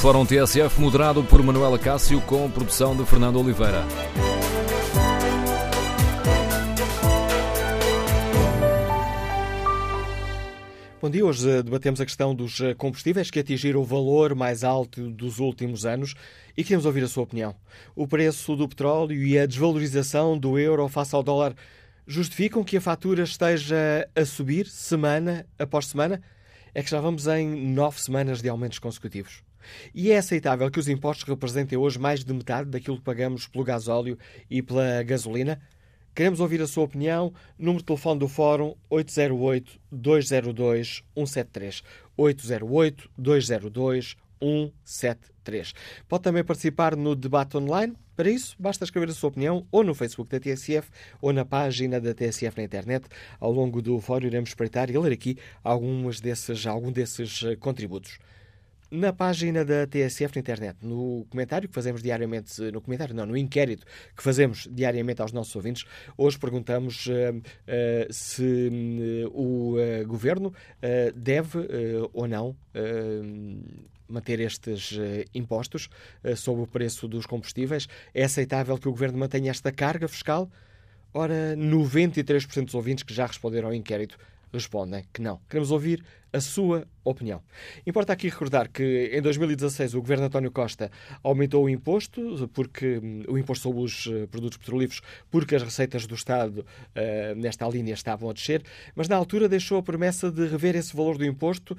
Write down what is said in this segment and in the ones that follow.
Fórum TSF, moderado por Manuela Cássio, com produção de Fernando Oliveira. Bom dia, hoje debatemos a questão dos combustíveis que atingiram o valor mais alto dos últimos anos e queremos ouvir a sua opinião. O preço do petróleo e a desvalorização do euro face ao dólar justificam que a fatura esteja a subir semana após semana? É que já vamos em nove semanas de aumentos consecutivos. E é aceitável que os impostos representem hoje mais de metade daquilo que pagamos pelo gasóleo e pela gasolina? Queremos ouvir a sua opinião. Número de telefone do Fórum 808-202-173. 808-202-173. Pode também participar no debate online. Para isso, basta escrever a sua opinião ou no Facebook da TSF ou na página da TSF na internet. Ao longo do fórum iremos espreitar e ler aqui alguns desses, algum desses contributos na página da TSF na internet, no comentário que fazemos diariamente, no comentário não, no inquérito que fazemos diariamente aos nossos ouvintes, hoje perguntamos uh, uh, se uh, o Governo deve ou não manter estes impostos sobre o preço dos combustíveis. É aceitável que o Governo mantenha esta carga fiscal? Ora, 93% dos ouvintes que já responderam ao inquérito respondem que não. Queremos ouvir a sua opinião. Importa aqui recordar que em 2016 o governo António Costa aumentou o imposto, porque o imposto sobre os eh, produtos petrolíferos, porque as receitas do Estado uh, nesta linha estavam a descer, mas na altura deixou a promessa de rever esse valor do imposto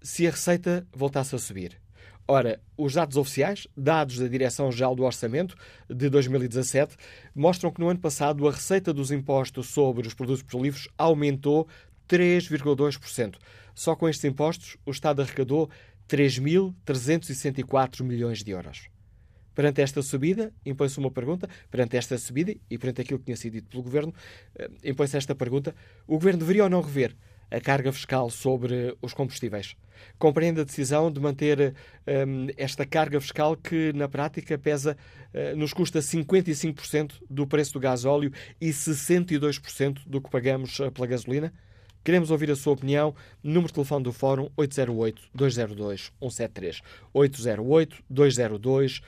se a receita voltasse a subir. Ora, os dados oficiais, dados da Direção-Geral do Orçamento de 2017, mostram que no ano passado a receita dos impostos sobre os produtos petrolíferos aumentou 3,2%. Só com estes impostos, o Estado arrecadou 3.364 milhões de euros. Perante esta subida, impõe-se uma pergunta. Perante esta subida e perante aquilo que tinha sido dito pelo Governo, eh, impõe-se esta pergunta: o Governo deveria ou não rever a carga fiscal sobre os combustíveis? Compreende a decisão de manter um, eh, esta carga fiscal que, na prática, pesa, uh, nos custa 55% do preço do gasóleo e 62% do que pagamos pela gasolina? Queremos ouvir a sua opinião. Número de telefone do Fórum 808-202-173. 808-202-173.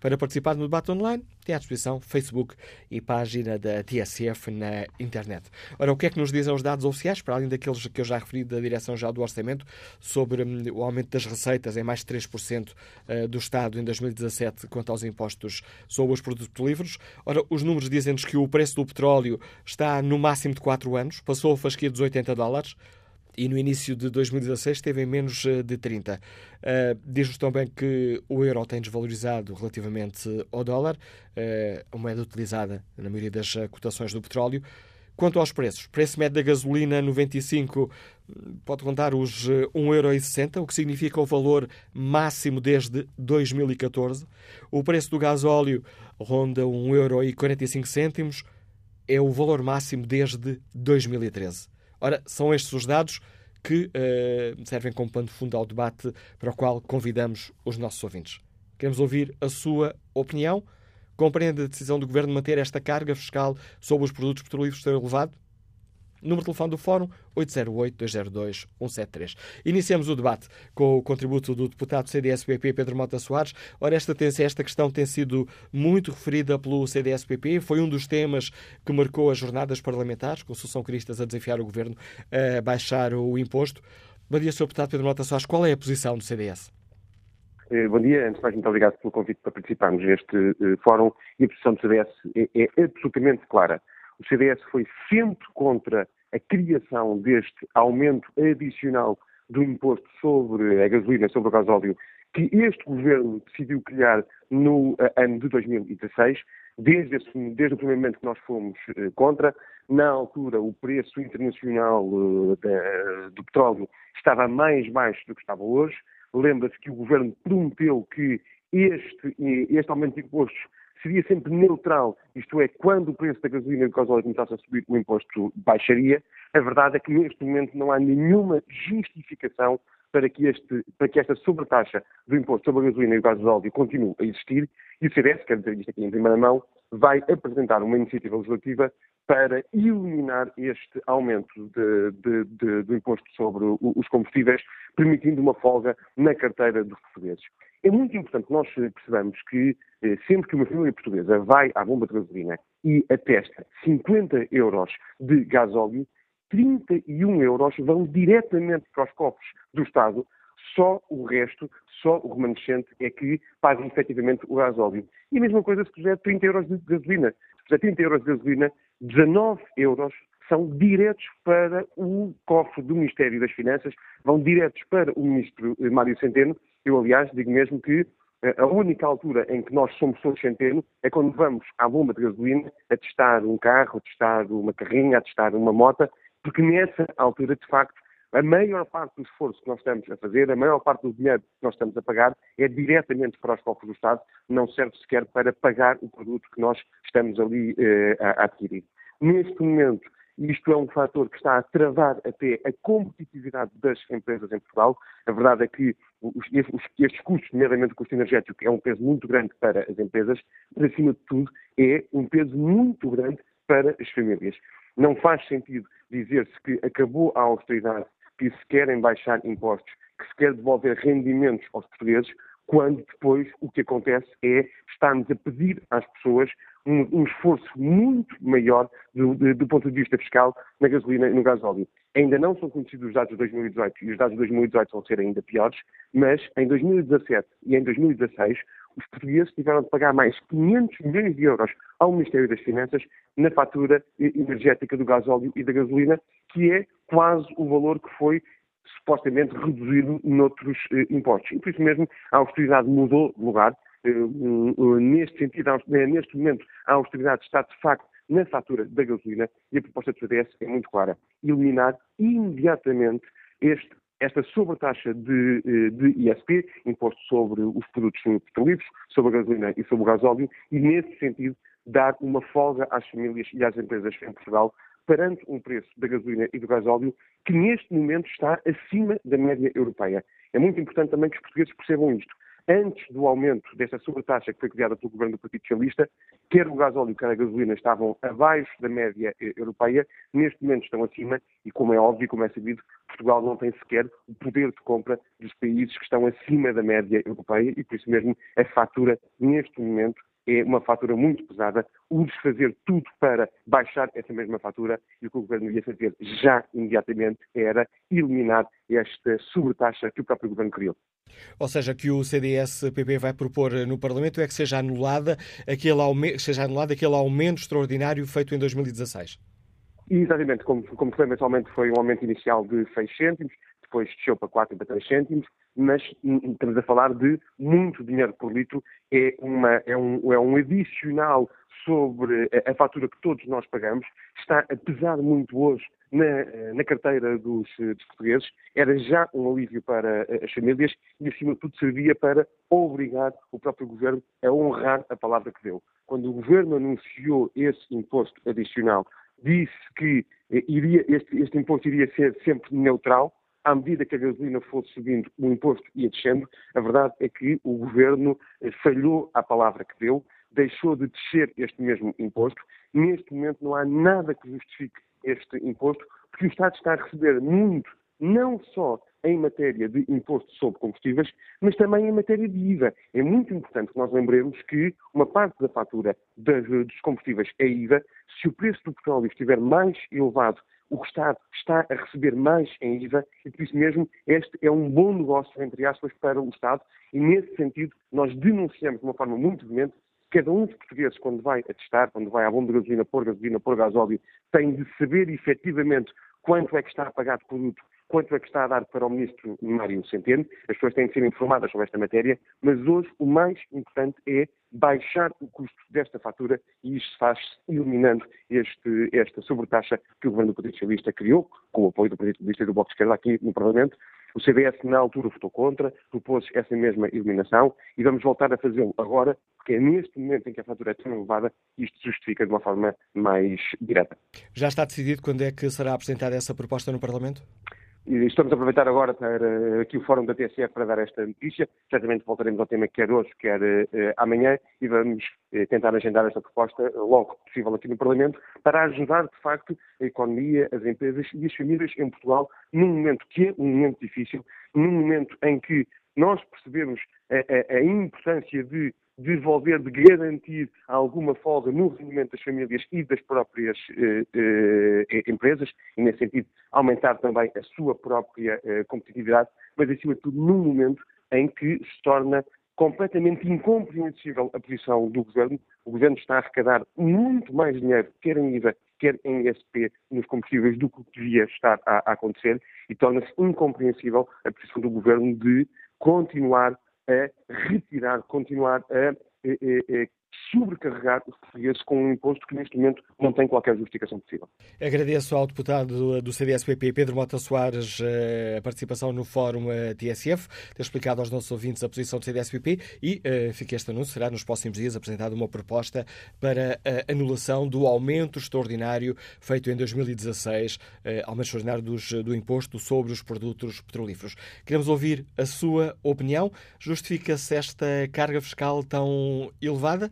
Para participar no debate online, tem à disposição Facebook e página da TSF na internet. Ora, o que é que nos dizem os dados oficiais, para além daqueles que eu já referi da Direção-Geral do Orçamento, sobre hum, o aumento das receitas em mais de 3% uh, do Estado em 2017 quanto aos impostos sobre os produtos livres? Ora, os números dizem-nos que o preço do petróleo está no máximo de 4 anos, passou a fasquia dos 80 dólares, e no início de 2016 esteve em menos eh, de 30. Uh, eh, Diz-nos também que o euro tem desvalorizado relativamente ao dólar, uh, a moeda utilizada na maioria das cotações do petróleo. Quanto aos preços, preço médio da gasolina 95 pode contar os 1,60€, o que significa o valor máximo desde 2014. O preço do gasóleo ronda 1,45€, é o valor máximo desde 2013. Ora, são estes os dados que uh, servem como pano de fundo ao debate para o qual convidamos os nossos ouvintes. Queremos ouvir a sua opinião. Compreende a decisão do Governo manter esta carga fiscal sobre os produtos petrolíferos tão elevado? Número de telefone do Fórum 808-202-173. Iniciamos o debate com o contributo do deputado CDS-PP Pedro Mota Soares. Ora, esta, esta questão tem sido muito referida pelo CDS-PP. Foi um dos temas que marcou as jornadas parlamentares, com Associação Cristas a desafiar o Governo a baixar o imposto. Bom dia, Sr. Deputado Pedro Mota Soares. Qual é a posição do CDS? Eh, bom dia, antes de mais, muito obrigado pelo convite para participarmos neste uh, fórum. E a posição do CDS é, é absolutamente clara. O CDS foi sempre contra a criação deste aumento adicional do imposto sobre a gasolina, sobre o gasóleo, que este governo decidiu criar no uh, ano de 2016. Desde, esse, desde o primeiro momento que nós fomos uh, contra, na altura o preço internacional uh, do petróleo estava mais baixo do que estava hoje. Lembra-se que o governo prometeu que este, este aumento de impostos seria sempre neutral, isto é, quando o preço da gasolina e do gasóleo começasse a subir, o imposto baixaria. A verdade é que neste momento não há nenhuma justificação para que, este, para que esta sobretaxa do imposto sobre a gasolina e o gasóleo continue a existir e o CDS, quero dizer isto aqui em primeira mão, vai apresentar uma iniciativa legislativa para eliminar este aumento de, de, de, do imposto sobre os combustíveis, permitindo uma folga na carteira dos portugueses. É muito importante que nós percebamos que eh, sempre que uma família portuguesa vai à bomba de gasolina e atesta 50 euros de gasóleo, 31 euros vão diretamente para os cofres do Estado, só o resto, só o remanescente é que paga efetivamente o gasóleo. E a mesma coisa se puser 30 euros de gasolina. Se puser 30 euros de gasolina, 19 euros são diretos para o cofre do Ministério das Finanças, vão diretos para o Ministro Mário Centeno. Eu, aliás, digo mesmo que eh, a única altura em que nós somos todos centeno é quando vamos à bomba de gasolina a testar um carro, a testar uma carrinha, a testar uma moto, porque nessa altura, de facto, a maior parte do esforço que nós estamos a fazer, a maior parte do dinheiro que nós estamos a pagar é diretamente para os cofres do Estado, não serve sequer para pagar o produto que nós estamos ali eh, a adquirir. Neste momento, isto é um fator que está a travar até a competitividade das empresas em Portugal. A verdade é que os, estes custos, nomeadamente o custo energético, é um peso muito grande para as empresas, mas, acima de tudo, é um peso muito grande para as famílias. Não faz sentido dizer-se que acabou a austeridade que se querem baixar impostos, que se quer devolver rendimentos aos portugueses, quando depois o que acontece é estarmos a pedir às pessoas um, um esforço muito maior do, do, ponto de vista fiscal na gasolina e no gasóleo. Ainda não são conhecidos os dados de 2018 e os dados de 2018 vão ser ainda piores, mas em 2017 e em 2016 os portugueses tiveram de pagar mais 500 milhões de euros ao Ministério das Finanças na fatura energética do gasóleo e da gasolina, que é quase o valor que foi supostamente reduzido noutros eh, impostos. E por isso mesmo a austeridade mudou de lugar. Eh, neste sentido, neste momento, a austeridade está de facto na fatura da gasolina e a proposta do CDS é muito clara. Eliminar imediatamente este esta sobretaxa de, eh, de ISP, imposto sobre os produtos petrolíferos, sobre a gasolina e sobre o gasóleo, e nesse sentido dar uma folga às famílias e às empresas em Portugal perante um preço da gasolina e do gasóleo que neste momento está acima da média europeia. É muito importante também que os portugueses percebam isto antes do aumento desta sobretaxa que foi criada pelo governo do Partido Socialista, quer o gasóleo, quer a gasolina estavam abaixo da média eh, europeia, neste momento estão acima e, como é óbvio, como é sabido, Portugal não tem sequer o poder de compra dos países que estão acima da média europeia e, por isso mesmo, a fatura, neste momento, é uma fatura muito pesada. Urge fazer tudo para baixar essa mesma fatura e o que o Governo devia fazer já imediatamente era eliminar esta sobretaxa que o próprio Governo criou. Ou seja, que o CDS-PP vai propor no Parlamento é que seja, anulada aquele seja anulado aquele aumento extraordinário feito em 2016. Exatamente, como, como foi mensalmente foi um aumento inicial de 6 cêntimos, depois desceu para 4 e para 3 cêntimos, mas estamos a falar de muito dinheiro por litro, é, uma, é, um, é um adicional sobre a, a fatura que todos nós pagamos, está a pesar muito hoje na, na carteira dos, dos, portugueses, era já um alívio para as famílias e, acima de tudo, servia para obrigar o próprio governo a honrar a palavra que deu. Quando o governo anunciou esse imposto adicional, disse que eh, iria, este, este imposto iria ser sempre neutral, à medida que a gasolina fosse subindo, o imposto ia descendo. A verdade é que o governo eh, falhou à palavra que deu, deixou de descer este mesmo imposto. Neste momento não há nada que justifique este imposto, porque o Estado está a receber muito, não só em matéria de imposto sobre combustíveis, mas também em matéria de IVA. É muito importante que nós lembremos que uma parte da fatura dos combustíveis é IVA. Se o preço do petróleo estiver mais elevado, o Estado está a receber mais em IVA e, por isso mesmo, este é um bom negócio, entre aspas, para o Estado. E, nesse sentido, nós denunciamos de uma forma muito veemente cada um dos portugueses, quando vai a testar, quando vai à bomba de gasolina, pôr gasolina, pôr gasóleo, tem de saber efetivamente quanto é que está a pagar de produto, quanto é que está a dar para o ministro Mário Centeno. As pessoas têm de ser informadas sobre esta matéria, mas hoje o mais importante é baixar o custo desta fatura e isto faz eliminando este, esta sobretaxa que o governo do Partido Socialista criou, com o apoio do Partido Socialista e do Bloco de Esquerda aqui no Parlamento, o CDS, na altura, votou contra, propôs essa mesma eliminação e vamos voltar a fazê-lo agora, porque é neste momento em que a fatura é tão elevada, isto justifica de uma forma mais direta. Já está decidido quando é que será apresentada essa proposta no Parlamento? Estamos a aproveitar agora para, aqui o Fórum da TSF para dar esta notícia. Certamente voltaremos ao tema quer hoje, quer uh, amanhã, e vamos uh, tentar agendar esta proposta logo possível aqui no Parlamento, para ajudar, de facto, a economia, as empresas e as famílias em Portugal, num momento que é um momento difícil, num momento em que nós percebemos a, a, a importância de devolver, de garantir alguma folga no rendimento das famílias e das próprias eh, eh, empresas, e nesse sentido aumentar também a sua própria eh, competitividade, mas acima de tudo num momento em que se torna completamente incompreensível a posição do Governo. O Governo está a arrecadar muito mais dinheiro, quer em IVA, quer em ISP, nos combustíveis, do que devia estar a, a acontecer, e torna-se incompreensível a posição do Governo de continuar a retirar, continuar a sobrecarregar os portugueses com um imposto que neste momento não tem qualquer justificação possível. Agradeço ao deputado do CDS-PP, Pedro Mota Soares, eh, a participação no Fórum eh, TSF, ter explicado aos nossos ouvintes a posição do CDS-PP e uh, fica este anúncio, será nos próximos dias apresentada uma proposta para a anulação do aumento extraordinário feito em 2016, uh, aumento extraordinário dos, do imposto sobre os produtos petrolíferos. Queremos ouvir a sua opinião. Justifica-se esta carga fiscal tão elevada?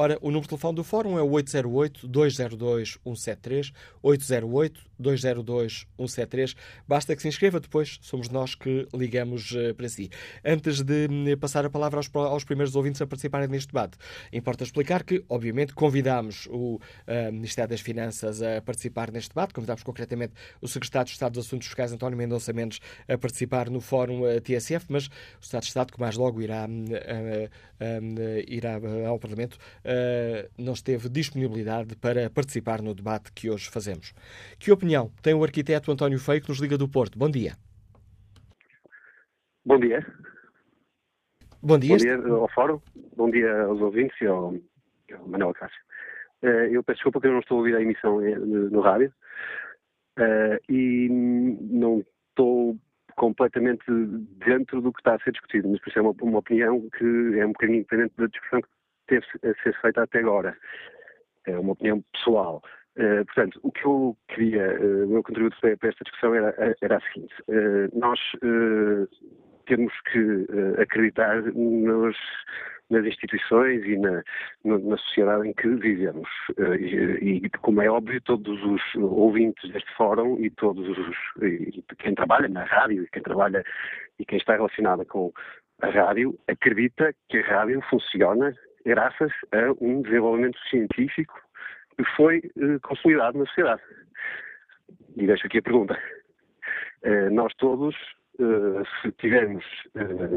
Ora, o número de telefone do Fórum é o 808-202-173, 808-202-173. Basta que se inscreva, depois somos nós que ligamos uh, para si. Antes de uh, passar a palavra aos, aos, primeiros ouvintes a participarem neste debate, importa explicar que, obviamente, convidámos o uh, Ministério das Finanças a participar neste debate, convidámos concretamente o Secretário de Estado dos Assuntos Fiscais, António Mendonça Mendes, a participar no Fórum TSF, mas o Estado de Estado, que mais logo irá, irá ao Parlamento, uh, não esteve disponibilidade para participar no debate que hoje fazemos. Que opinião tem o arquiteto António Feio, que nos liga do Porto? Bom dia. Bom dia. Bom dia. Bom dia ao Fórum, bom dia aos ouvintes e ao, ao Manuel Cássio. Uh, eu peço desculpa que eu não estou a ouvir a emissão no, no rádio e não estou completamente dentro do que está a ser discutido, mas por isso é uma, uma opinião que é um bocadinho independente da discussão que teve a ser feita até agora. É uma opinião pessoal. Uh, portanto, o que eu queria, uh, o meu contributo para esta discussão era, era a seguinte: uh, nós temos que acreditar nos, nas instituições e na, na, sociedade em que vivemos. E, e, como é óbvio, todos os ouvintes deste fórum e todos os e quem trabalha na rádio e quem trabalha e quem está relacionada com a rádio acredita que a rádio funciona graças a um desenvolvimento científico que foi eh, consolidado na sociedade. E deixo aqui a pergunta. Eh, nós todos, eh, se tivermos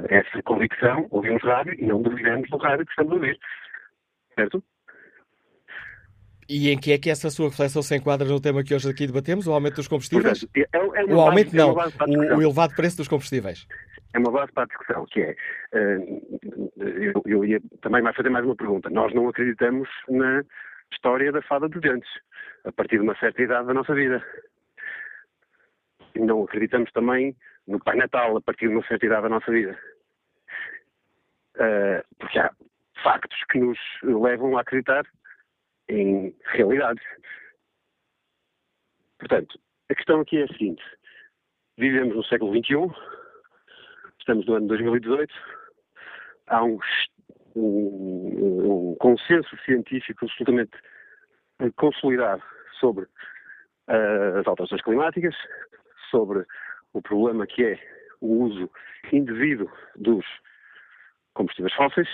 essa convicção, ouvimos rádio e não duvidamos do rádio que estamos a ouvir. Certo? E em que é que essa sua reflexão se enquadra no tema que hoje aqui debatemos, o aumento dos combustíveis? Portanto, é, é o aumento não, o, o elevado preço dos combustíveis é uma base para a discussão, que é, eh, eu, eu ia também mais fazer mais uma pergunta. Nós não acreditamos na história da fada de dentes, a partir de uma certa idade da nossa vida. Não acreditamos também no Pai Natal, a partir de uma certa idade da nossa vida. Eh, porque há factos que nos levam a acreditar em realidades. Portanto, a questão aqui é a seguinte. Vivemos no século XXI, estamos no ano 2018, há um, um, um consenso científico absolutamente consolidado sobre uh, as alterações climáticas, sobre o problema que é o uso indevido dos combustíveis fósseis,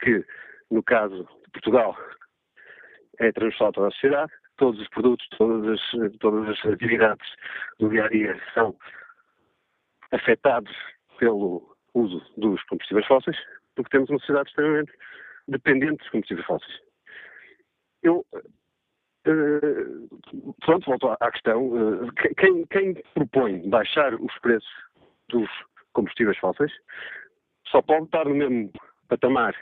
que no caso de Portugal é transversal a toda a sociedade, todos os produtos, todas as, todas as atividades do dia a dia são afetados pelo uso dos combustíveis fósseis, porque temos uma sociedade extremamente dependente dos combustíveis fósseis. Eu, uh, pronto, volto à, questão. Uh, quem, quem propõe baixar os preços dos combustíveis fósseis só pode estar no mesmo patamar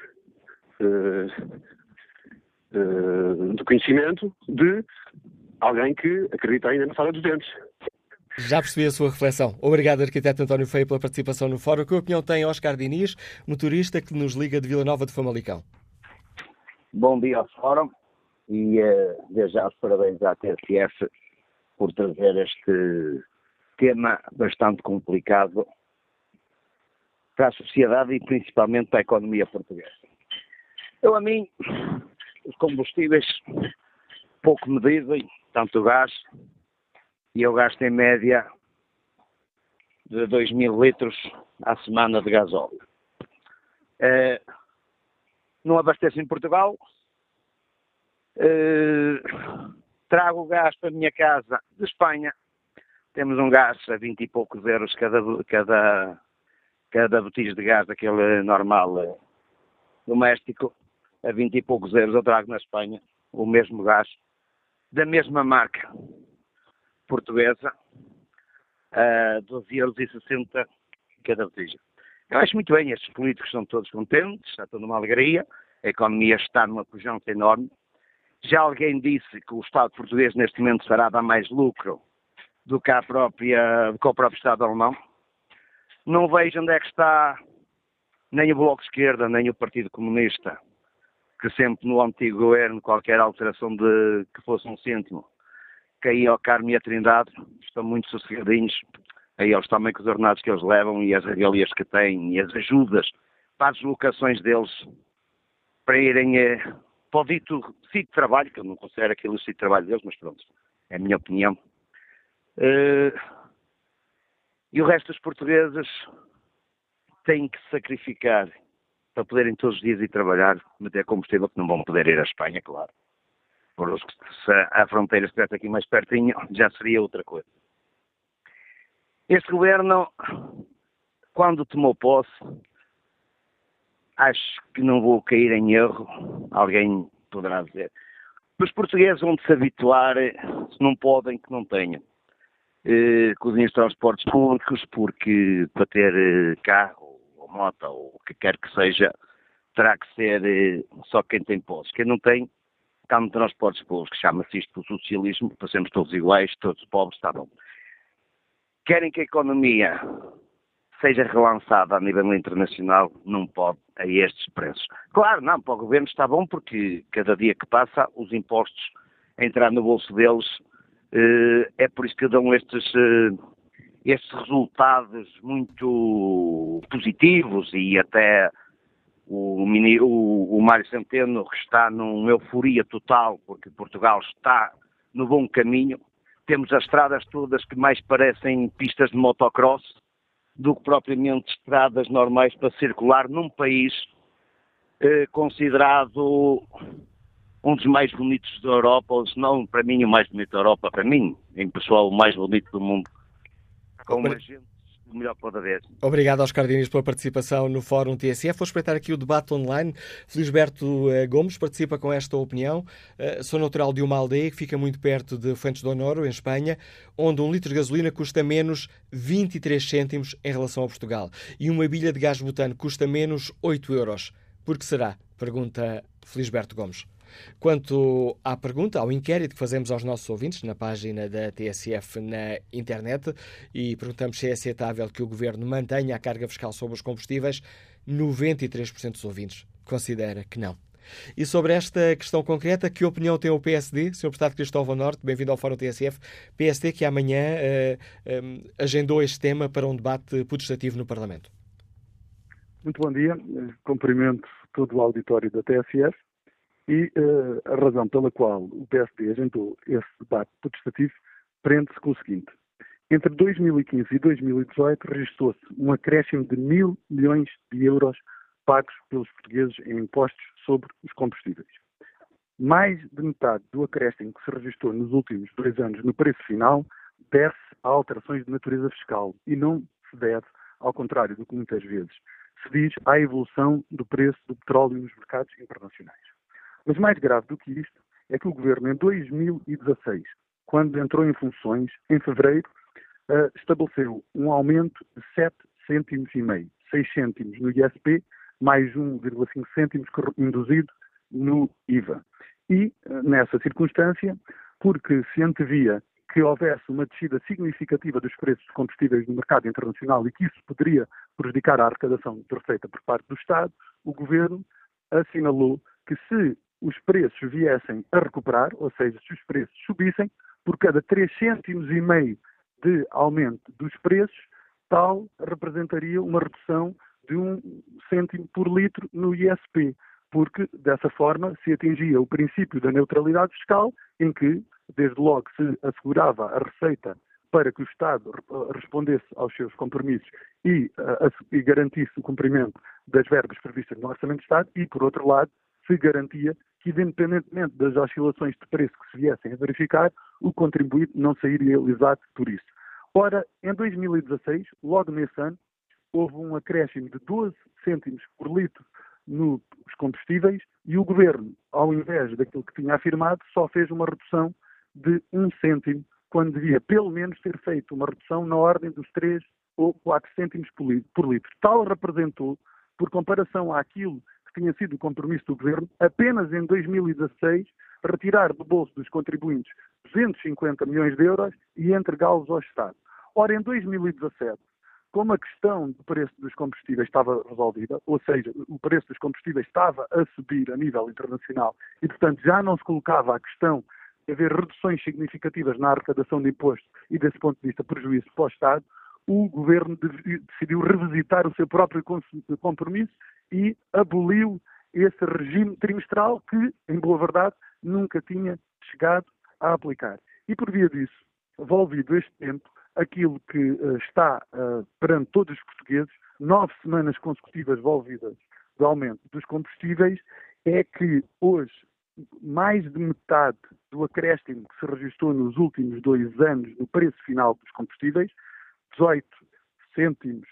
uh, do conhecimento de alguém que acredita ainda na sala dos dentes. Já percebi a sua reflexão. Obrigado, arquiteto António Feio, pela participação no fórum. Que opinião tem Oscar Diniz, motorista que nos liga de Vila Nova de Famalicão? Bom dia ao fórum e uh, desde já os parabéns à TSF por trazer este, tema bastante complicado para a sociedade e principalmente para a economia portuguesa. Eu, a mim, os combustíveis pouco me dizem, tanto o gás, e eu gasto em média de 2 mil litros à semana de gasóleo. É, não abasteço em Portugal, é, trago gás para a minha casa de Espanha, temos um gás a 20 e poucos euros cada, cada, cada botija de gás daquele normal eh, doméstico, a 20 e poucos euros eu trago na Espanha, o mesmo gás, da mesma marca portuguesa, a 12,60 euros cada botija. Eu acho muito bem, estes políticos são todos contentes, está toda uma alegria, a economia está numa pujança enorme. Já alguém disse que o Estado português neste momento fará dar mais lucro do que, a própria, do que o próprio Estado alemão. Não vejo onde é que está nem o Bloco de Esquerda, nem o Partido Comunista, que sempre no antigo governo, qualquer alteração de que fosse um cêntimo, caía ao Carmo e a Trindade, estão muito sossegadinhos, aí eles também com os ordenados que eles levam e as regalias que têm e as ajudas para as deslocações deles para irem eh, para o dito sítio de trabalho, que eu não considero aquilo o sítio de trabalho deles, mas pronto, é a minha opinião. Uh, e o resto dos portugueses têm que sacrificar para poderem todos os dias ir trabalhar, meter combustível, que não vão poder ir à Espanha, claro. Por os que se a fronteira estivesse aqui mais pertinho, já seria outra coisa. Este governo, quando tomou posse, acho que não vou cair em erro, alguém poderá dizer. Os portugueses vão se habituar, se não podem, que não tenham eh, cozinhas de transportes públicos, porque para ter eh, carro ou moto ou o que quer que seja, terá que ser eh, só quem tem posses. Quem não tem, está no transportes públicos, chama-se isto o socialismo, passemos todos iguais, todos pobres, está bom. Querem que a economia seja relançada a nível internacional, não pode a estes preços. Claro, não, para o governo está bom porque cada dia que passa os impostos a entrar no bolso deles eh, é por isso que dão estes, eh, estes resultados muito positivos e até o, o, o Mário Centeno está numa euforia total porque Portugal está no bom caminho. Temos as estradas todas que mais parecem pistas de motocross do que propriamente estradas normais para circular num país eh, considerado um dos mais bonitos da Europa, ou se não, para mim, o mais bonito da Europa, para mim, em pessoal, o mais bonito do mundo. Com uma gente melhor pode haver. Obrigado aos Cardinhos pela participação no Fórum TSF. Vou espreitar aqui o debate online. Felisberto eh, Gomes participa com esta opinião. Eh, sou natural de uma aldeia que fica muito perto de Fuentes do Honoro, em Espanha, onde um litro de gasolina custa menos 23 cêntimos em relação a Portugal. E uma bilha de gás butano custa menos 8 euros. Por que será? Pergunta Felisberto Gomes. Quanto à pergunta, ao inquérito que fazemos aos nossos ouvintes na página da TSF na internet e perguntamos se é aceitável que o governo mantenha a carga fiscal sobre os combustíveis, 93% dos ouvintes considera que não. E sobre esta questão concreta, que opinião tem o PSD? Sr. Deputado Cristóvão Norte, bem-vindo ao Fórum TSF. PSD que amanhã uh, eh, um, eh, agendou este tema para um debate putestativo no Parlamento. Muito bom dia. Cumprimento todo o auditório da TSF e uh, a razão pela qual o PSD agendou esse debate protestativo prende-se com o seguinte. Entre 2015 e 2018 registrou-se um acréscimo de mil milhões de euros pagos pelos portugueses em impostos sobre os combustíveis. Mais de metade do acréscimo que se registrou nos últimos dois anos no preço final deve-se a alterações de natureza fiscal e não se deve, ao contrário do que muitas vezes se diz, à evolução do preço do petróleo nos mercados internacionais. Mas mais grave do que isto é que o governo, em 2016, quando entrou em funções, em fevereiro, uh, estabeleceu um aumento de 7 cêntimos e meio, 6 cêntimos no ISP, mais 1,5 cêntimos induzido no IVA. E, uh, nessa circunstância, porque se antevia que houvesse uma descida significativa dos preços de combustíveis no mercado internacional e que isso poderia prejudicar a arrecadação de receita por parte do Estado, o Governo assinalou que se os preços viessem a recuperar, ou seja, se os preços subissem, por cada 3 cêntimos e meio de aumento dos preços, tal representaria uma redução de um cêntimo por litro no ISP, porque dessa forma se atingia o princípio da neutralidade fiscal, em que, desde logo, se assegurava a receita para que o Estado respondesse aos seus compromissos e, uh, e garantisse o cumprimento das verbas previstas no Orçamento de Estado, e, por outro lado, se garantia que, independentemente das oscilações de preço que se viessem a verificar, o contribuinte não sairia lesado por isso. Ora, em 2016, logo nesse ano, houve um acréscimo de 12 cêntimos por litro nos combustíveis e o governo, ao invés daquilo que tinha afirmado, só fez uma redução de um cêntimo, quando devia pelo menos ter feito uma redução na ordem dos 3 ou 4 cêntimos por litro. Tal representou, por comparação àquilo que tinha sido o compromisso do governo, apenas em 2016 retirar do bolso dos contribuintes 250 milhões de euros e entregá-los ao Estado. Ora, em 2017, como a questão do preço dos combustíveis estava resolvida, ou seja, o preço dos combustíveis estava a subir a nível internacional e, portanto, já não se colocava a questão de haver reduções significativas na arrecadação de imposto e, desse ponto de vista, prejuízo para o Estado, o governo decidiu revisitar o seu próprio compromisso e aboliu esse regime trimestral que, em boa verdade, nunca tinha chegado a aplicar. E por via disso, envolvido este tempo, aquilo que uh, está uh, perante todos os portugueses, nove semanas consecutivas envolvidas do aumento dos combustíveis, é que hoje mais de metade do acréscimo que se registrou nos últimos dois anos no preço final dos combustíveis, 18 cêntimos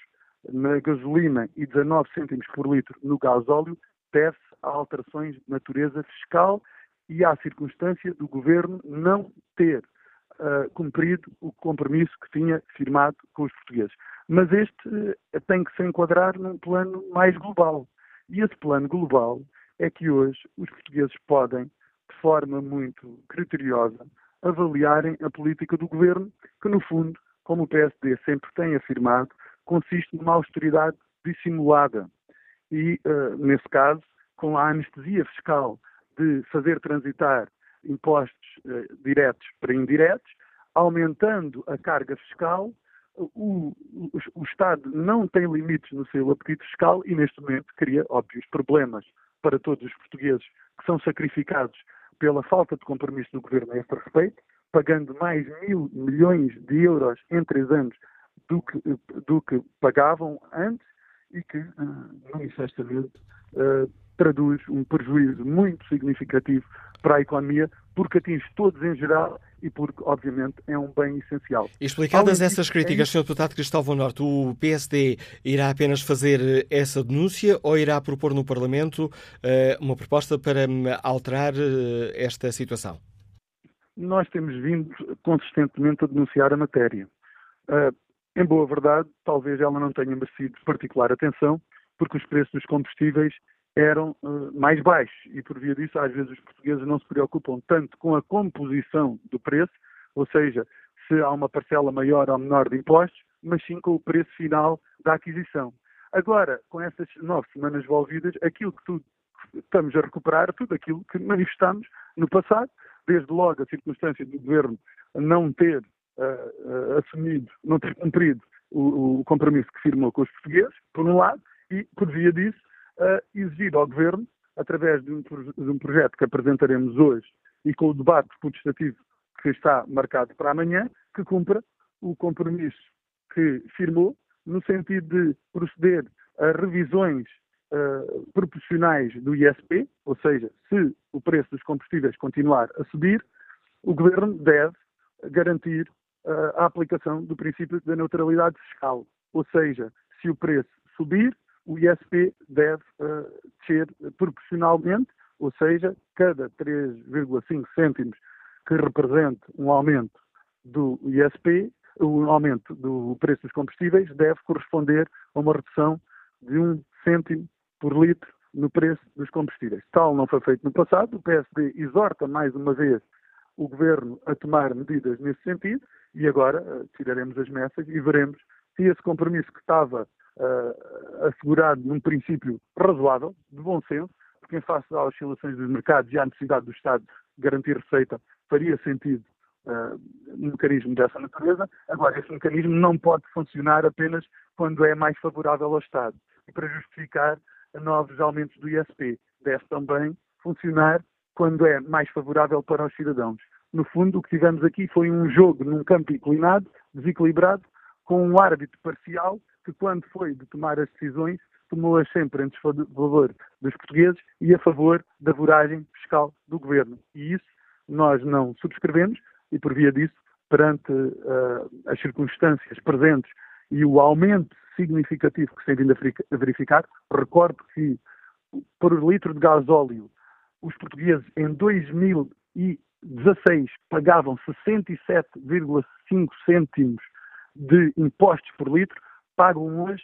na gasolina e 19 cêntimos por litro no gasóleo, deve-se a alterações de natureza fiscal e à circunstância do governo não ter uh, cumprido o compromisso que tinha firmado com os portugueses. Mas este uh, tem que se enquadrar num plano mais global. E esse plano global é que hoje os portugueses podem, de forma muito criteriosa, avaliarem a política do governo, que no fundo, como o PSD sempre tem afirmado, consiste numa austeridade dissimulada. E, uh, nesse caso, com a anestesia fiscal de fazer transitar impostos uh, diretos para indiretos, aumentando a carga fiscal, o, o, o, Estado não tem limites no seu apetite fiscal e, neste momento, cria óbvios problemas para todos os portugueses que são sacrificados pela falta de compromisso do governo a este respeito, pagando mais mil milhões de euros em três anos do que, do que pagavam antes e que, uh, manifestamente, uh, traduz um prejuízo muito significativo para a economia, porque atinge todos em geral e porque, obviamente, é um bem essencial. Explicadas essas críticas, é... Sr. Deputado Cristóvão Norte, o PSD irá apenas fazer eh, essa denúncia ou irá propor no Parlamento uh, uma proposta para hum, alterar uh, esta situação? Nós temos vindo consistentemente a denunciar a matéria. Uh, em boa verdade, talvez ela não tenha merecido particular atenção, porque os preços dos combustíveis eram uh, mais baixos e por via disso às vezes os portugueses não se preocupam tanto com a composição do preço, ou seja, se há uma parcela maior ou menor de impostos, mas sim com o preço final da aquisição. Agora, com essas nove semanas envolvidas, aquilo que tudo estamos a recuperar, tudo aquilo que manifestamos no passado, desde logo a circunstância do governo não ter uh, assumido, não ter cumprido o, o compromisso que firmou com os portugueses, por um lado, e por via disso uh, exigir ao Governo, através de um, de um, projeto que apresentaremos hoje e com o debate protestativo que está marcado para amanhã, que cumpra o compromisso que firmou, no sentido de proceder a revisões uh, proporcionais do ISP, ou seja, se o preço dos combustíveis continuar a subir, o Governo deve garantir a aplicação do princípio da neutralidade fiscal. Ou seja, se o preço subir, o ISP deve uh, descer proporcionalmente, ou seja, cada 3,5 cêntimos que represente um aumento do ISP, o aumento do preço dos combustíveis deve corresponder a uma redução de um cêntimo por litro no preço dos combustíveis. Tal não foi feito no passado. O PSD exorta mais uma vez o governo a tomar medidas nesse sentido e agora tiraremos as messas e veremos se esse compromisso que estava uh, assegurado num princípio razoável, de bom senso, porque em face às oscilações dos mercados e à necessidade do Estado garantir receita, faria sentido uh, um mecanismo dessa natureza. Agora, esse mecanismo não pode funcionar apenas quando é mais favorável ao Estado. E para justificar novos aumentos do ISP, deve também funcionar quando é mais favorável para os cidadãos. No fundo, o que tivemos aqui foi um jogo num campo inclinado, desequilibrado, com um árbitro parcial que, quando foi de tomar as decisões, tomou-as sempre em desfavor dos portugueses e a favor da voragem fiscal do governo. E isso nós não subscrevemos e, por via disso, perante uh, as circunstâncias presentes e o aumento significativo que se tem vindo a verificar, recordo que por litro de gás óleo os portugueses em 2016 pagavam 67,5 cêntimos de impostos por litro, pagam hoje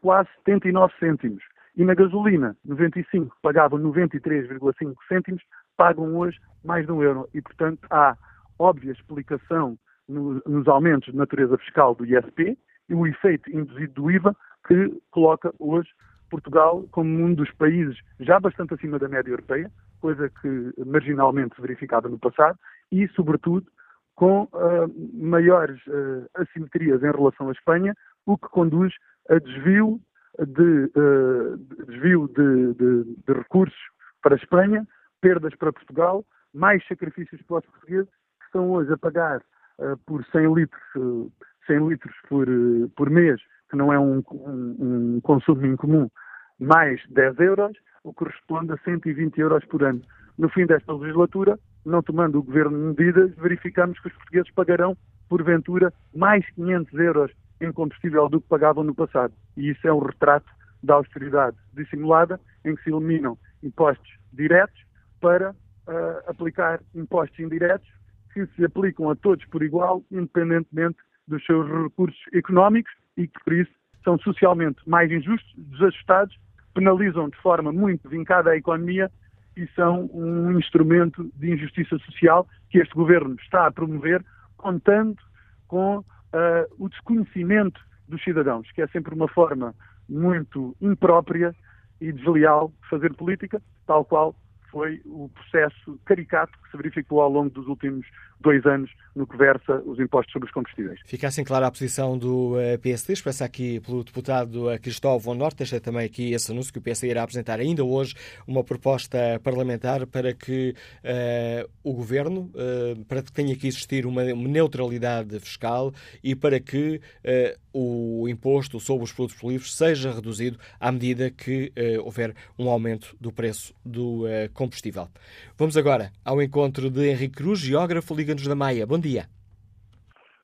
quase 79 cêntimos. E na gasolina, 95, pagavam 93,5 cêntimos, pagam hoje mais de um euro. E, portanto, há óbvia explicação no, nos aumentos de natureza fiscal do ISP e o efeito induzido do IVA que coloca hoje Portugal como um dos países já bastante acima da média europeia, coisa que marginalmente verificada no passado, e, sobretudo, com uh, maiores uh, assimetrias em relação à Espanha, o que conduz a desvio de, uh, desvio de, de, de, recursos para a Espanha, perdas para Portugal, mais sacrifícios para os portugueses, que estão hoje a pagar por 100 litros, 100 litros por, por mês, que não é um, um, um consumo incomum, mais 10 euros, o que corresponde a 120 euros por ano. No fim desta legislatura, não tomando o Governo medidas, verificamos que os portugueses pagarão, porventura, mais 500 euros em combustível do que pagavam no passado. E isso é um retrato da austeridade dissimulada, em que se eliminam impostos diretos para uh, aplicar impostos indiretos que se aplicam a todos por igual, independentemente dos seus recursos económicos e que, por isso, são socialmente mais injustos, desajustados, penalizam de forma muito vincada a economia e são um instrumento de injustiça social que este governo está a promover, contando com uh, o desconhecimento dos cidadãos, que é sempre uma forma muito imprópria e desleal de fazer política, tal qual foi o processo caricato que se verificou ao longo dos últimos dois anos no que versa os impostos sobre os combustíveis. Fica assim clara a posição do uh, PSD, expressa aqui pelo deputado uh, Cristóvão Norte, deixa também aqui esse anúncio que o PSD irá apresentar ainda hoje uma proposta parlamentar para que uh, o Governo, para que tenha que existir uma, neutralidade fiscal e para que o imposto sobre os produtos políferos seja reduzido à medida que houver um aumento do preço do combustível. Vamos agora ao encontro de Henrique Cruz, geógrafo, Liga-nos da Maia. Bom dia.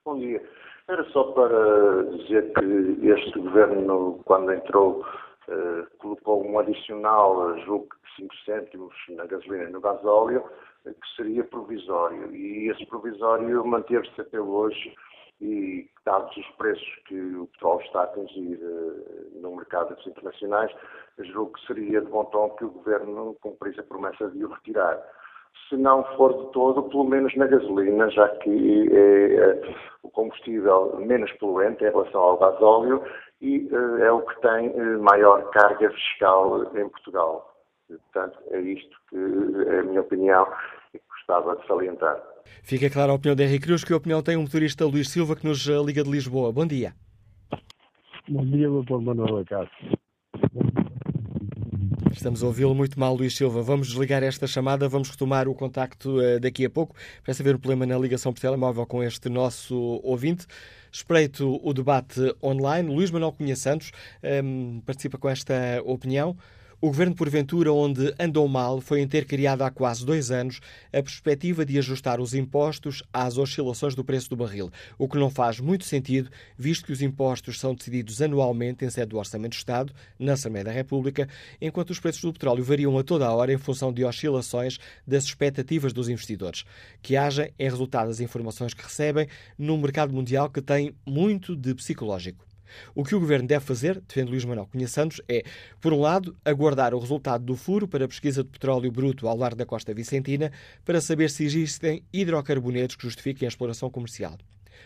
Bom dia. Era só para dizer que este governo, quando entrou, eh, colocou um adicional, julgo de 5 cêntimos na gasolina e no gasóleo, que seria provisório. E esse provisório manteve-se até hoje e, dados os preços que o petróleo está a atingir eh, no mercado internacionais, julgo que seria de bom tom que o governo cumprisse a promessa de o retirar se não for de todo, pelo menos na gasolina, já que é, é o combustível menos poluente em relação ao gasóleo e é, é o que tem é, maior carga fiscal em Portugal. Portanto, é isto que é a minha opinião e que gostava de salientar. Fica clara a opinião de Henrique Cruz, que a opinião tem o motorista Luís Silva, que nos liga de Lisboa. Bom dia. Bom dia, doutor Manuel Acácio. Estamos a ouvi-lo muito mal, Luís Silva. Vamos desligar esta chamada, vamos retomar o contacto uh, daqui a pouco. Parece haver um problema na ligação por telemóvel com este nosso ouvinte. Espreito o debate online. Luís Manuel Cunha Santos um, ehm, participa com esta opinião. O governo, porventura, onde andou mal, foi em ter criado há quase dois anos a perspectiva de ajustar os impostos às oscilações do preço do barril, o que não faz muito sentido, visto que os impostos são decididos anualmente em sede do Orçamento do Estado, na Assembleia da República, enquanto os preços do petróleo variam a toda a hora em função de oscilações das expectativas dos investidores, que haja em resultado das informações que recebem num mercado mundial que tem muito de psicológico. O que o Governo deve fazer, defende Luís Manuel Cunha Santos, é, por um lado, aguardar o resultado do furo para a pesquisa de petróleo bruto ao largo da costa vicentina para saber se existem hidrocarbonetos que justifiquem a exploração comercial.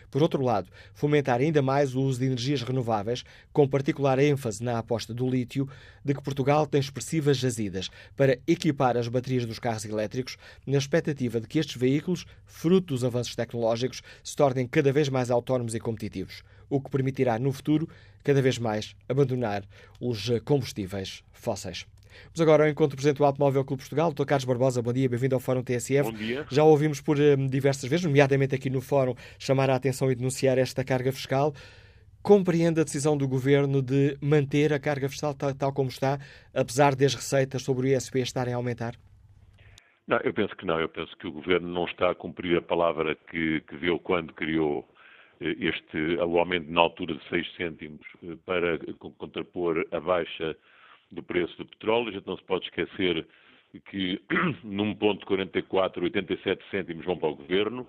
Por outro lado, fomentar ainda mais o uso de energias renováveis, com particular ênfase na aposta do lítio, de que Portugal tem expressivas jazidas, para equipar as baterias dos carros elétricos, na expectativa de que estes veículos, fruto dos avanços tecnológicos, se tornem cada vez mais autónomos e competitivos, o que permitirá, no futuro, cada vez mais abandonar os combustíveis fósseis. Vamos agora ao encontro do Presidente do Automóvel Clube Portugal, Dr. Carlos Barbosa. Bom dia, bem-vindo ao Fórum TSF. Bom dia. Já ouvimos por um, diversas vezes, nomeadamente aqui no Fórum, chamar a atenção e denunciar esta carga fiscal. Compreende a decisão do Governo de manter a carga fiscal tal, tal como está, apesar das receitas sobre o ISP estarem a aumentar? Não, eu penso que não. Eu penso que o Governo não está a cumprir a palavra que, que deu quando criou eh, este, o aumento na altura de 6 cêntimos eh, para contrapor a baixa do preço do petróleo. Gente não se pode esquecer que num ponto 44, 87 cêntimos vão para o Governo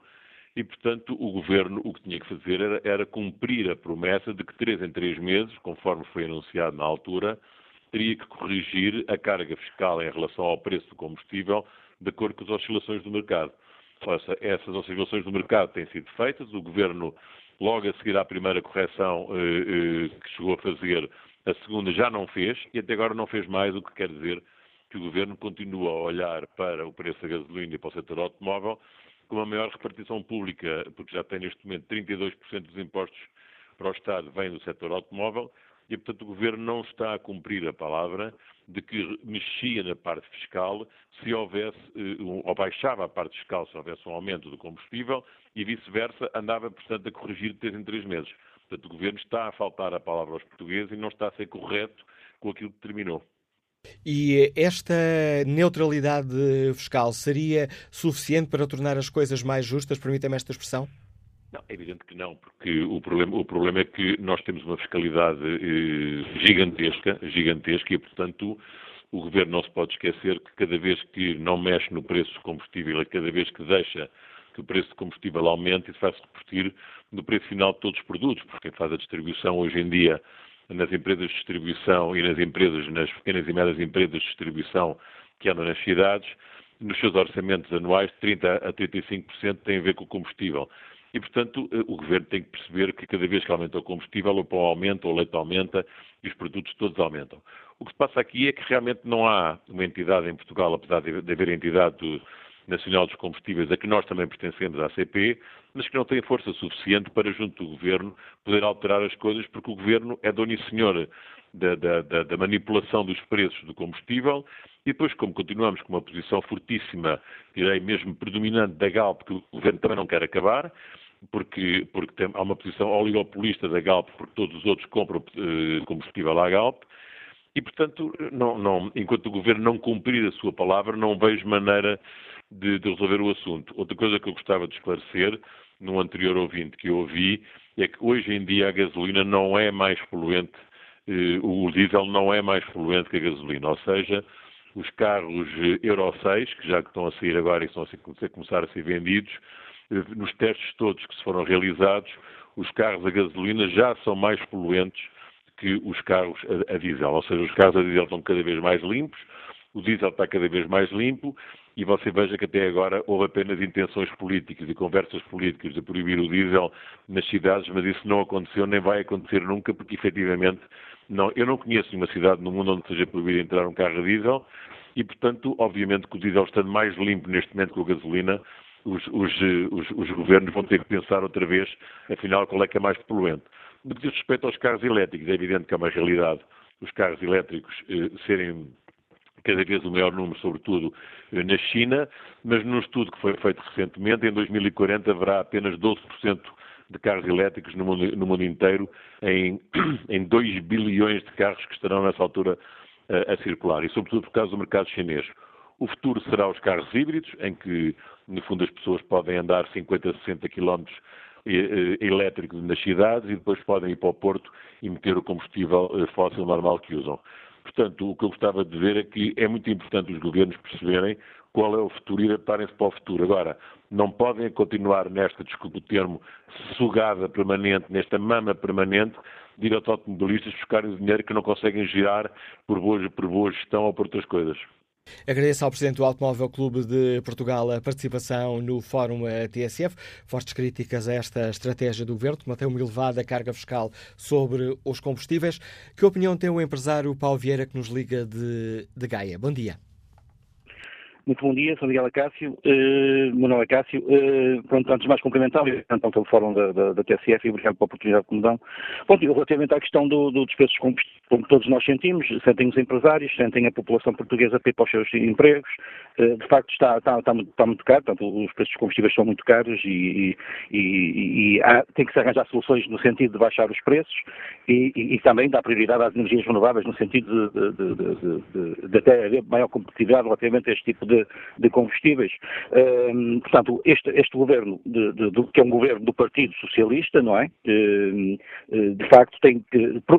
e, portanto, o Governo o que tinha que fazer era, era cumprir a promessa de que três em três meses, conforme foi anunciado na altura, teria que corrigir a carga fiscal em relação ao preço do combustível de acordo com as oscilações do mercado. Essas oscilações do mercado têm sido feitas, o Governo, logo a seguir à primeira correção eh, eh, que chegou a fazer, a segunda já não fez e até agora não fez mais, o que quer dizer que o Governo continua a olhar para o preço da gasolina e para o setor automóvel com uma maior repartição pública, porque já tem neste momento 32% dos impostos para o Estado vêm do setor automóvel e, portanto, o Governo não está a cumprir a palavra de que mexia na parte fiscal se houvesse, eh, ou baixava a parte fiscal se houvesse um aumento do combustível e vice-versa, andava, portanto, a corrigir de três em três meses. Portanto, o Governo está a faltar a palavra aos portugueses e não está a ser correto com aquilo que determinou. E esta neutralidade fiscal seria suficiente para tornar as coisas mais justas? Permita-me esta expressão? Não, é evidente que não, porque o problema, o problema é que nós temos uma fiscalidade eh, gigantesca, gigantesca e, portanto, o Governo não se pode esquecer que cada vez que não mexe no preço do combustível, cada vez que deixa que o preço do combustível aumente, isso vai-se repetir no preço final de todos os produtos, porque quem faz a distribuição hoje em dia nas empresas de distribuição e nas empresas, nas pequenas e médias empresas de distribuição que andam nas cidades, nos seus orçamentos anuais, 30% a 35% têm a ver com o combustível. E, portanto, eh, o Governo tem que perceber que cada vez que aumenta o combustível, o pão aumenta, o leite aumenta e os produtos todos aumentam. O que se passa aqui é que realmente não há uma entidade em Portugal, apesar de haver a entidade do Nacional dos Combustíveis, a que nós também pertencemos à CP, mas que não tem força suficiente para, junto do Governo, poder alterar as coisas, porque o Governo é dono e senhor da, da, da, manipulação dos preços do combustível e depois, como continuamos com uma posição fortíssima, direi mesmo predominante da Galp, que o Governo também não quer acabar, porque, porque tem, há uma posição oligopolista da Galp, porque todos os outros compram eh, combustível à Galp, e, portanto, não, não, enquanto o Governo não cumprir a sua palavra, não vejo maneira de, de, resolver o assunto. Outra coisa que eu gostava de esclarecer, num anterior ouvinte que eu ouvi, é que hoje em dia a gasolina não é mais poluente, o diesel não é mais poluente que a gasolina, ou seja, os carros Euro 6, que já estão a sair agora e estão a começar a ser vendidos, eh, nos testes todos que se foram realizados, os carros a gasolina já são mais poluentes que os carros a, a diesel. Ou seja, os carros a diesel estão cada vez mais limpos, o diesel está cada vez mais limpo e você veja que até agora houve apenas intenções políticas e conversas políticas de proibir o diesel nas cidades, mas isso não aconteceu nem vai acontecer nunca, porque efetivamente não, eu não conheço nenhuma cidade no mundo onde seja proibido entrar um carro a diesel e, portanto, obviamente que o diesel estando mais limpo neste momento que a gasolina, os, os, os, os, governos vão ter que pensar outra vez, afinal, qual é que é mais poluente. No que diz respeito aos carros elétricos, é evidente que é uma realidade os carros elétricos eh, serem cada vez o maior número, sobretudo eh, na China, mas num estudo que foi feito recentemente, em 2040 haverá apenas 12% de carros elétricos no mundo, no mundo inteiro, em, em 2 bilhões de carros que estarão nessa altura a, eh, a circular, e sobretudo por causa do mercado chinês. O futuro será os carros híbridos, em que, no fundo, as pessoas podem andar 50, 60 quilómetros eh, elétricos nas cidades e depois podem ir para o Porto e meter o combustível fóssil normal que usam. Portanto, o que eu gostava de ver é que é muito importante os governos perceberem qual é o futuro e adaptarem-se para o futuro. Agora, não podem continuar nesta, desculpe o termo, sugada permanente, nesta mama permanente, de ir aos automobilistas buscarem o dinheiro que não conseguem girar por boa, por boa gestão ou por outras coisas. Agradeço ao Presidente do Automóvel Clube de Portugal a participação no Fórum TSF. Fortes críticas a esta estratégia do Governo, que mantém uma elevada carga fiscal sobre os combustíveis. Que opinião tem o empresário Paulo Vieira, que nos liga de, de Gaia? Bom dia. Muito bom dia, sou Miguel Acácio, uh, é Acácio. Uh, pronto, antes de mais cumprimentar, então pelo fórum da, da, da, TSF e obrigado pela oportunidade que me dão. Bom, relativamente à questão do, do despreço dos combustíveis, como todos nós sentimos, sentem os empresários, sentem a população portuguesa a para os seus empregos. Uh, de facto, está, está, está, muito, está muito caro, portanto, os preços dos combustíveis são muito caros e, e, e, e há, tem que se arranjar soluções no sentido de baixar os preços e, e, também dar prioridade às energias renováveis no sentido de, de, de, de até haver maior competitividade relativamente a este tipo de, de combustíveis. Um, portanto, este, este governo, de, de, de, que é um governo do Partido Socialista, não é? Um, de facto, tem,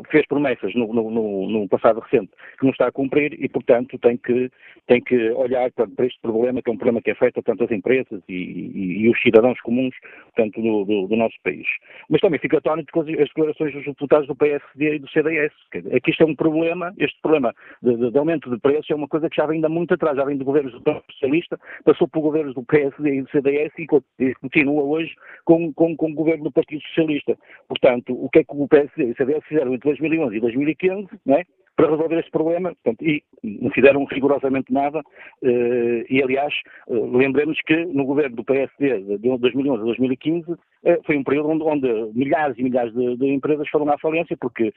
fez promessas no, no, no, passado recente que não está a cumprir e, portanto, tem que, tem que olhar portanto, para este problema, que é um problema que afeta tanto as empresas e, e, e os cidadãos comuns portanto, do, do, do, nosso país. Mas também fica atónito com as declarações dos deputados do PSD e do CDS. Aqui isto é um problema, este problema de, de aumento de preços é uma coisa que já vem ainda muito atrás, já vem de governos do Socialista, passou por governos do PSD e do CDS e continua hoje com, com, com o governo do Partido Socialista. Portanto, o que é que o PSD e o CDS fizeram entre 2011 e 2015, não é? para resolver este problema, portanto, e não fizeram rigorosamente nada, eh, e aliás, eh, lembremos que no governo do PSD de 2011 a 2015 eh, foi um período onde, onde milhares e milhares de, de, empresas foram à falência porque,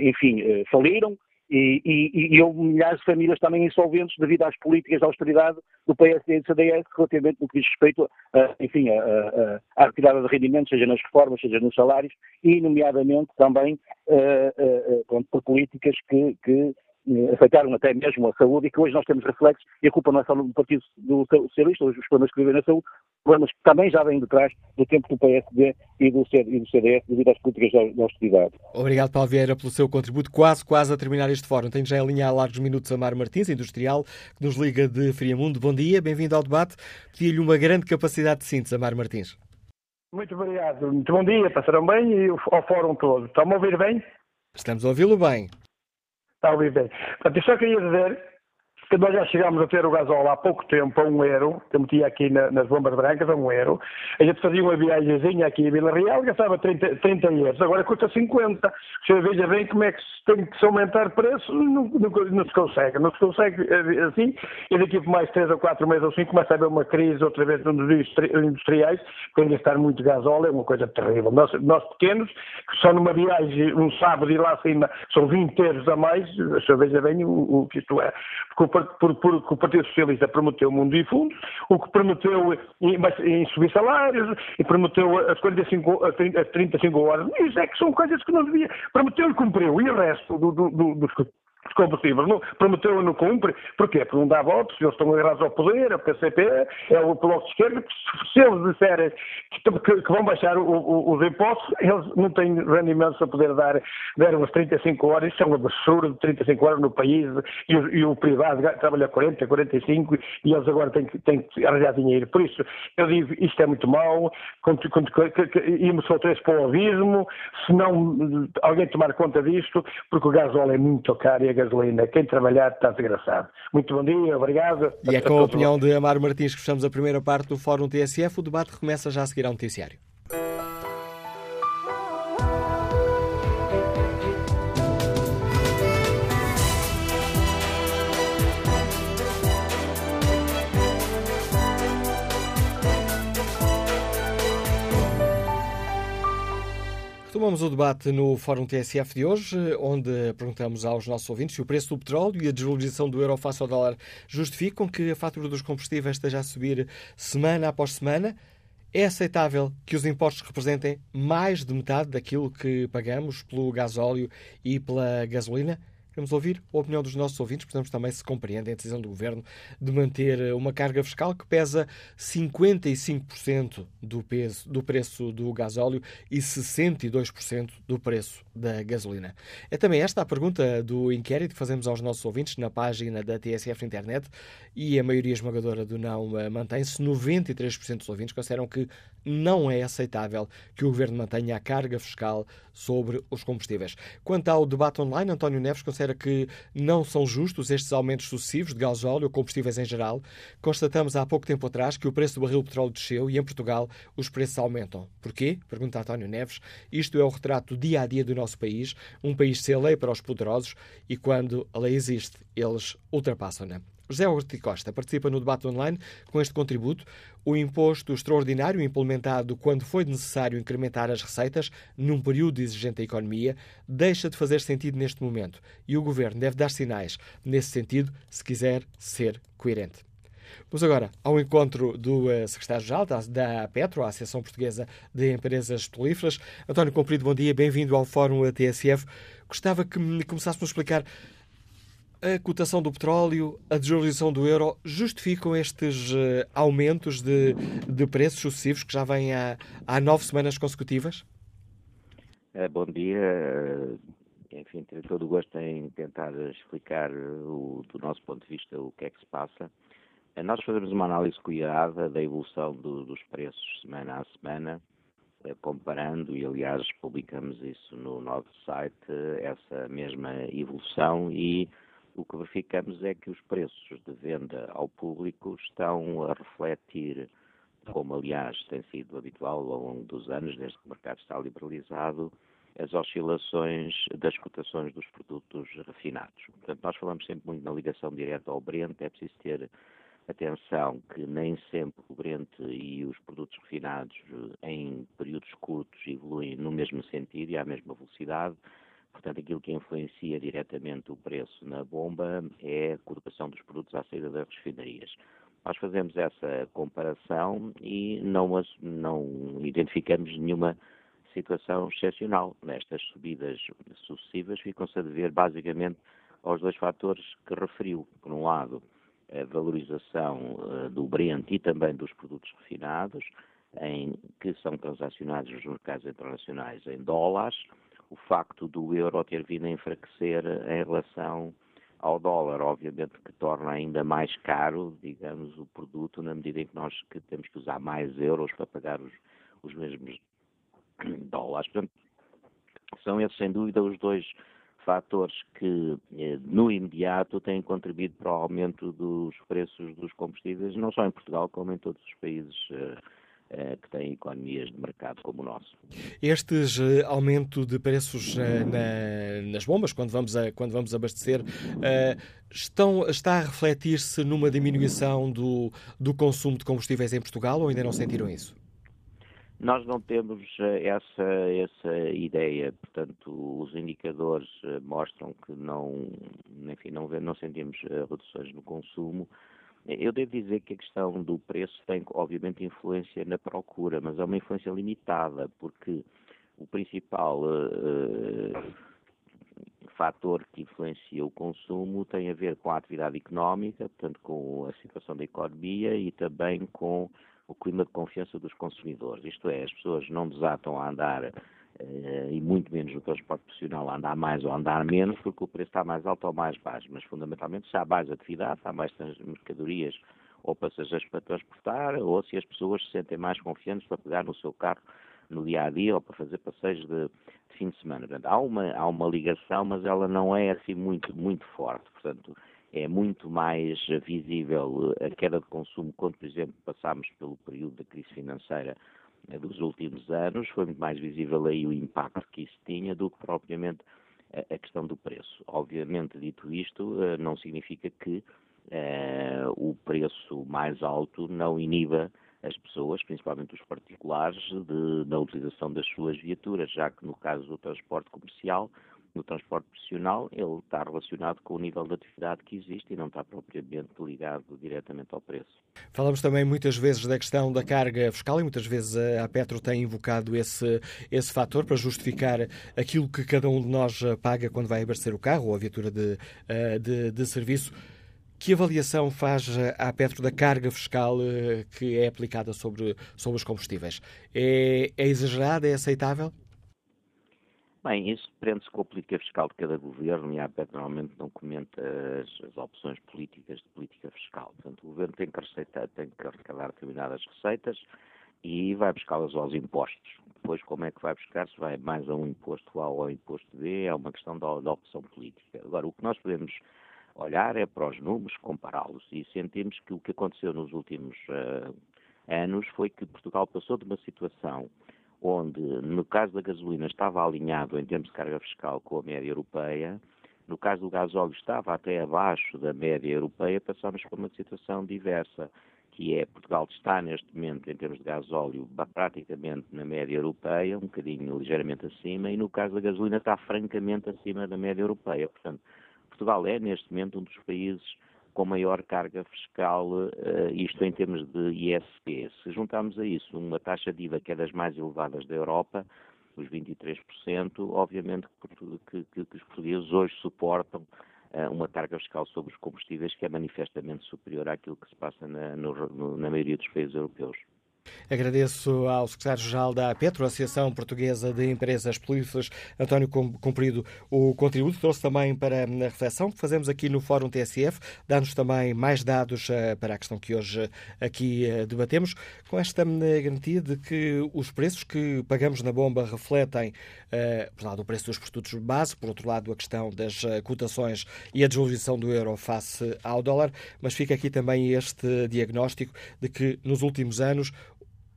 enfim, faliram, e, e, e, houve milhares de famílias também insolventes devido às políticas de austeridade do PSD e do CDS relativamente no que diz respeito, a, enfim, à retirada de rendimentos, seja nas reformas, seja nos salários, e nomeadamente também por políticas que, que afetaram até mesmo a saúde e que hoje nós temos reflexos e a culpa não é só do Partido do Socialista, os problemas que vivem na saúde, problemas que também já vêm de trás do tempo do PSD e do, e do CDS devido às políticas de austeridade. Obrigado, Paulo Vieira, pelo seu contributo. Quase, quase a terminar este fórum. Tenho já em linha há largos minutos a Mar Martins, industrial, que nos liga de Friamundo. Bom dia, bem-vindo ao debate. Pedi-lhe uma grande capacidade de síntese, Amar Martins. Muito obrigado. Muito bom dia, passaram bem e ao fórum todo. Estão a ouvir bem? Estamos a ouvi-lo bem. Está a ouvir bem. Portanto, eu só queria dizer que nós já chegámos a ter o gasóleo há pouco tempo a um euro, que eu metia aqui na, nas bombas brancas a um euro. A gente fazia uma viagemzinha aqui em Vila Real, gastava 30, 30 euros, agora custa 50. Você veja bem como é que se tem que se aumentar preço, não, não, não, se consegue. Não se consegue eh, assim, e daqui por mais 3 ou 4 meses ou 5 começa a haver uma crise outra vez nos industriais, quando gastar muito gasóleo é uma coisa terrível. Nós, nós pequenos, que só numa viagem, um sábado e lá acima, são 20 euros a mais, você veja bem o, o que isto é. Porque por, por, que o Partido Socialista prometeu mundo e fundo, o que prometeu em, subir salários, e prometeu as 45, as 35 horas. Isso é que são coisas que não devia. Prometeu e cumpriu. E o resto do, do, do, dos Não, prometeu e não cumpre. Porquê? Porque não dá votos, eles estão agarrados ao poder, a PCP, é o Bloco de Esquerda. Se eles disserem que, que, vão baixar o, o, os impostos, eles não têm rendimentos para poder dar, dar umas 35 horas. Isso é uma absurdo de 35 horas no país e o, e o privado trabalha 40, 45 e eles agora têm que, têm que arranjar dinheiro. Por isso, eu digo, isto é muito mau, íamos outra vez para o abismo, se não alguém tomar conta disto, porque o gás óleo é muito caro e a gasolina. Quem trabalhar está desgraçado. Muito bom dia, obrigado. E é com a opinião de Amaro Martins que fechamos a primeira parte do Fórum TSF. O debate começa já a seguir ao noticiário. Retomamos o debate no Fórum TSF de hoje, onde perguntamos aos nossos ouvintes se o preço do petróleo e a desvalorização do euro face ao dólar justificam que a fatura dos combustíveis esteja a subir semana após semana. É aceitável que os impostos representem mais de metade daquilo que pagamos pelo gasóleo e pela gasolina? Queremos ouvir a opinião dos nossos ouvintes, portanto, também se compreende a decisão do Governo de manter uma carga fiscal que pesa 55% do, peso, do preço do gasóleo e 62% do preço da gasolina. É também esta a pergunta do inquérito que fazemos aos nossos ouvintes na página da TSF Internet e a maioria esmagadora do não mantém-se. 93% dos ouvintes consideram que não é aceitável que o Governo mantenha a carga fiscal sobre os combustíveis. Quanto ao debate online, António Neves considera que não são justos estes aumentos sucessivos de gasóleo ou combustíveis em geral. Constatamos há pouco tempo atrás que o preço do barril de petróleo desceu e em Portugal os preços aumentam. Porquê? Pergunta António Neves. Isto é o retrato dia a dia do nosso país, um país sem lei para os poderosos e quando a lei existe, eles ultrapassam-na. José Ortiz Costa participa no debate online com este contributo. O imposto extraordinário implementado quando foi necessário incrementar as receitas num período exigente da economia deixa de fazer sentido neste momento e o governo deve dar sinais nesse sentido se quiser ser coerente. Vamos agora ao encontro do uh, secretário-geral da, Petro, a Associação Portuguesa de Empresas Petrolíferas. António Comprido, bom dia, bem-vindo ao Fórum TSF. Gostava que me começasse por explicar a cotação do petróleo, a desvalorização do euro, justificam estes uh, aumentos de, de preços sucessivos que já vêm há, há nove semanas consecutivas? Uh, bom dia. Uh, enfim, tenho todo o gosto em tentar explicar o, do nosso ponto de vista o que é que se passa. Nós fazemos uma análise cuidada da evolução do, dos preços semana a semana, comparando, e aliás publicamos isso no nosso site, essa mesma evolução e o que verificamos é que os preços de venda ao público estão a refletir, como aliás tem sido habitual ao longo dos anos, desde que o mercado está liberalizado, as oscilações das cotações dos produtos refinados. Portanto, nós falamos sempre muito na ligação direta ao Brent, é preciso ter atenção que nem sempre o Brent e os produtos refinados em períodos curtos evoluem no mesmo sentido e à mesma velocidade. Portanto, aquilo que influencia diretamente o preço na bomba é a cotação dos produtos à saída das refinarias. Nós fazemos essa comparação e não, não identificamos nenhuma situação excepcional. Nestas subidas sucessivas ficam-se a dever basicamente aos dois fatores que referiu. Por um lado, a valorização uh, do Brent e também dos produtos refinados, em, que são transacionados nos mercados internacionais em dólares, o facto do euro ter vindo a enfraquecer em relação ao dólar, obviamente que torna ainda mais caro, digamos, o produto na medida em que nós que temos que usar mais euros para pagar os, os mesmos dólares. Portanto, são esses, sem dúvida, os dois fatores que, eh, no imediato, têm contribuído para o aumento dos preços dos combustíveis, não só em Portugal, como em todos os países eh, que têm economias de mercado como o nosso. Estes uh, aumento de preços uh, na, nas bombas, quando vamos, a, quando vamos abastecer, uh, estão, está a refletir-se numa diminuição do, do consumo de combustíveis em Portugal ou ainda não sentiram isso? Nós não temos essa, essa ideia, portanto, os indicadores mostram que não, enfim, não, não sentimos reduções no consumo. Eu devo dizer que a questão do preço tem, obviamente, influência na procura, mas é uma influência limitada, porque o principal uh, fator que influencia o consumo tem a ver com a atividade económica, portanto, com a situação da economia e também com o clima de confiança dos consumidores. Isto é, as pessoas não desatam a andar e muito menos no transporte profissional andar mais ou andar menos, porque o preço está mais alto ou mais baixo. Mas, fundamentalmente, se há mais atividade, há mais mercadorias ou passageiros para transportar, ou se as pessoas se sentem mais confiantes para pegar no seu carro no dia a dia ou para fazer passeios de, de fim de semana. Portanto, há uma, há uma ligação, mas ela não é assim muito, muito forte. Portanto, é muito mais visível a queda de consumo quando, por exemplo, passámos pelo período da crise financeira dos últimos anos, foi muito mais visível aí o impacto que isso tinha do que propriamente a questão do preço. Obviamente, dito isto, eh, não significa que eh, o preço mais alto não iniba as pessoas, principalmente os particulares, de, da utilização das suas viaturas, já que no caso do transporte comercial no transporte profissional, ele está relacionado com o nível de atividade que existe e não está propriamente ligado diretamente ao preço. Falamos também muitas vezes da questão da carga fiscal e muitas vezes a Petro tem invocado esse, esse fator para justificar aquilo que cada um de nós paga quando vai abastecer o carro ou a viatura de, eh, de, de serviço. Que avaliação faz a Petro da carga fiscal eh, que é aplicada sobre, sobre os combustíveis? É, é exagerada? É aceitável? Bem, isso prende-se com a política fiscal de cada governo e a APEC normalmente não comenta as, as, opções políticas de política fiscal. Portanto, o governo tem que, tem que arrecadar determinadas receitas e vai buscá-las aos impostos. Depois, como é que vai buscar? Se vai mais a um imposto A ou ao imposto B, é uma questão da, da opção política. Agora, o que nós podemos olhar é para os números, compará-los e sentimos que o que aconteceu nos últimos uh, anos foi que Portugal passou de uma situação onde, no caso da gasolina, estava alinhado em termos de carga fiscal com a média europeia, no caso do gasóleo estava até abaixo da média europeia, passamos para uma situação diversa, que é Portugal está neste momento, em termos de gasóleo, praticamente na média europeia, um bocadinho ligeiramente acima, e no caso da gasolina está francamente acima da média europeia. Portanto, Portugal é neste momento um dos países com maior carga fiscal, uh, isto em termos de ISP. Se juntarmos a isso uma taxa de IVA que é das mais elevadas da Europa, os 23%, obviamente que, que, que os portugueses hoje suportam uh, uma carga fiscal sobre os combustíveis que é manifestamente superior àquilo que se passa na, no, na maioria dos países europeus. Agradeço ao secretário-geral da Petro, Associação Portuguesa de Empresas Políferas, António Cumprido, o contributo. Trouxe também para a reflexão que fazemos aqui no Fórum TSF, dá-nos também mais dados eh, para a questão que hoje eh, aqui eh, debatemos, com esta garantia de que os preços que pagamos na bomba refletem, por um lado, o preço dos produtos base, por outro lado, a questão das cotações e a desvalorização do euro face ao dólar, mas fica aqui também este diagnóstico de que nos últimos anos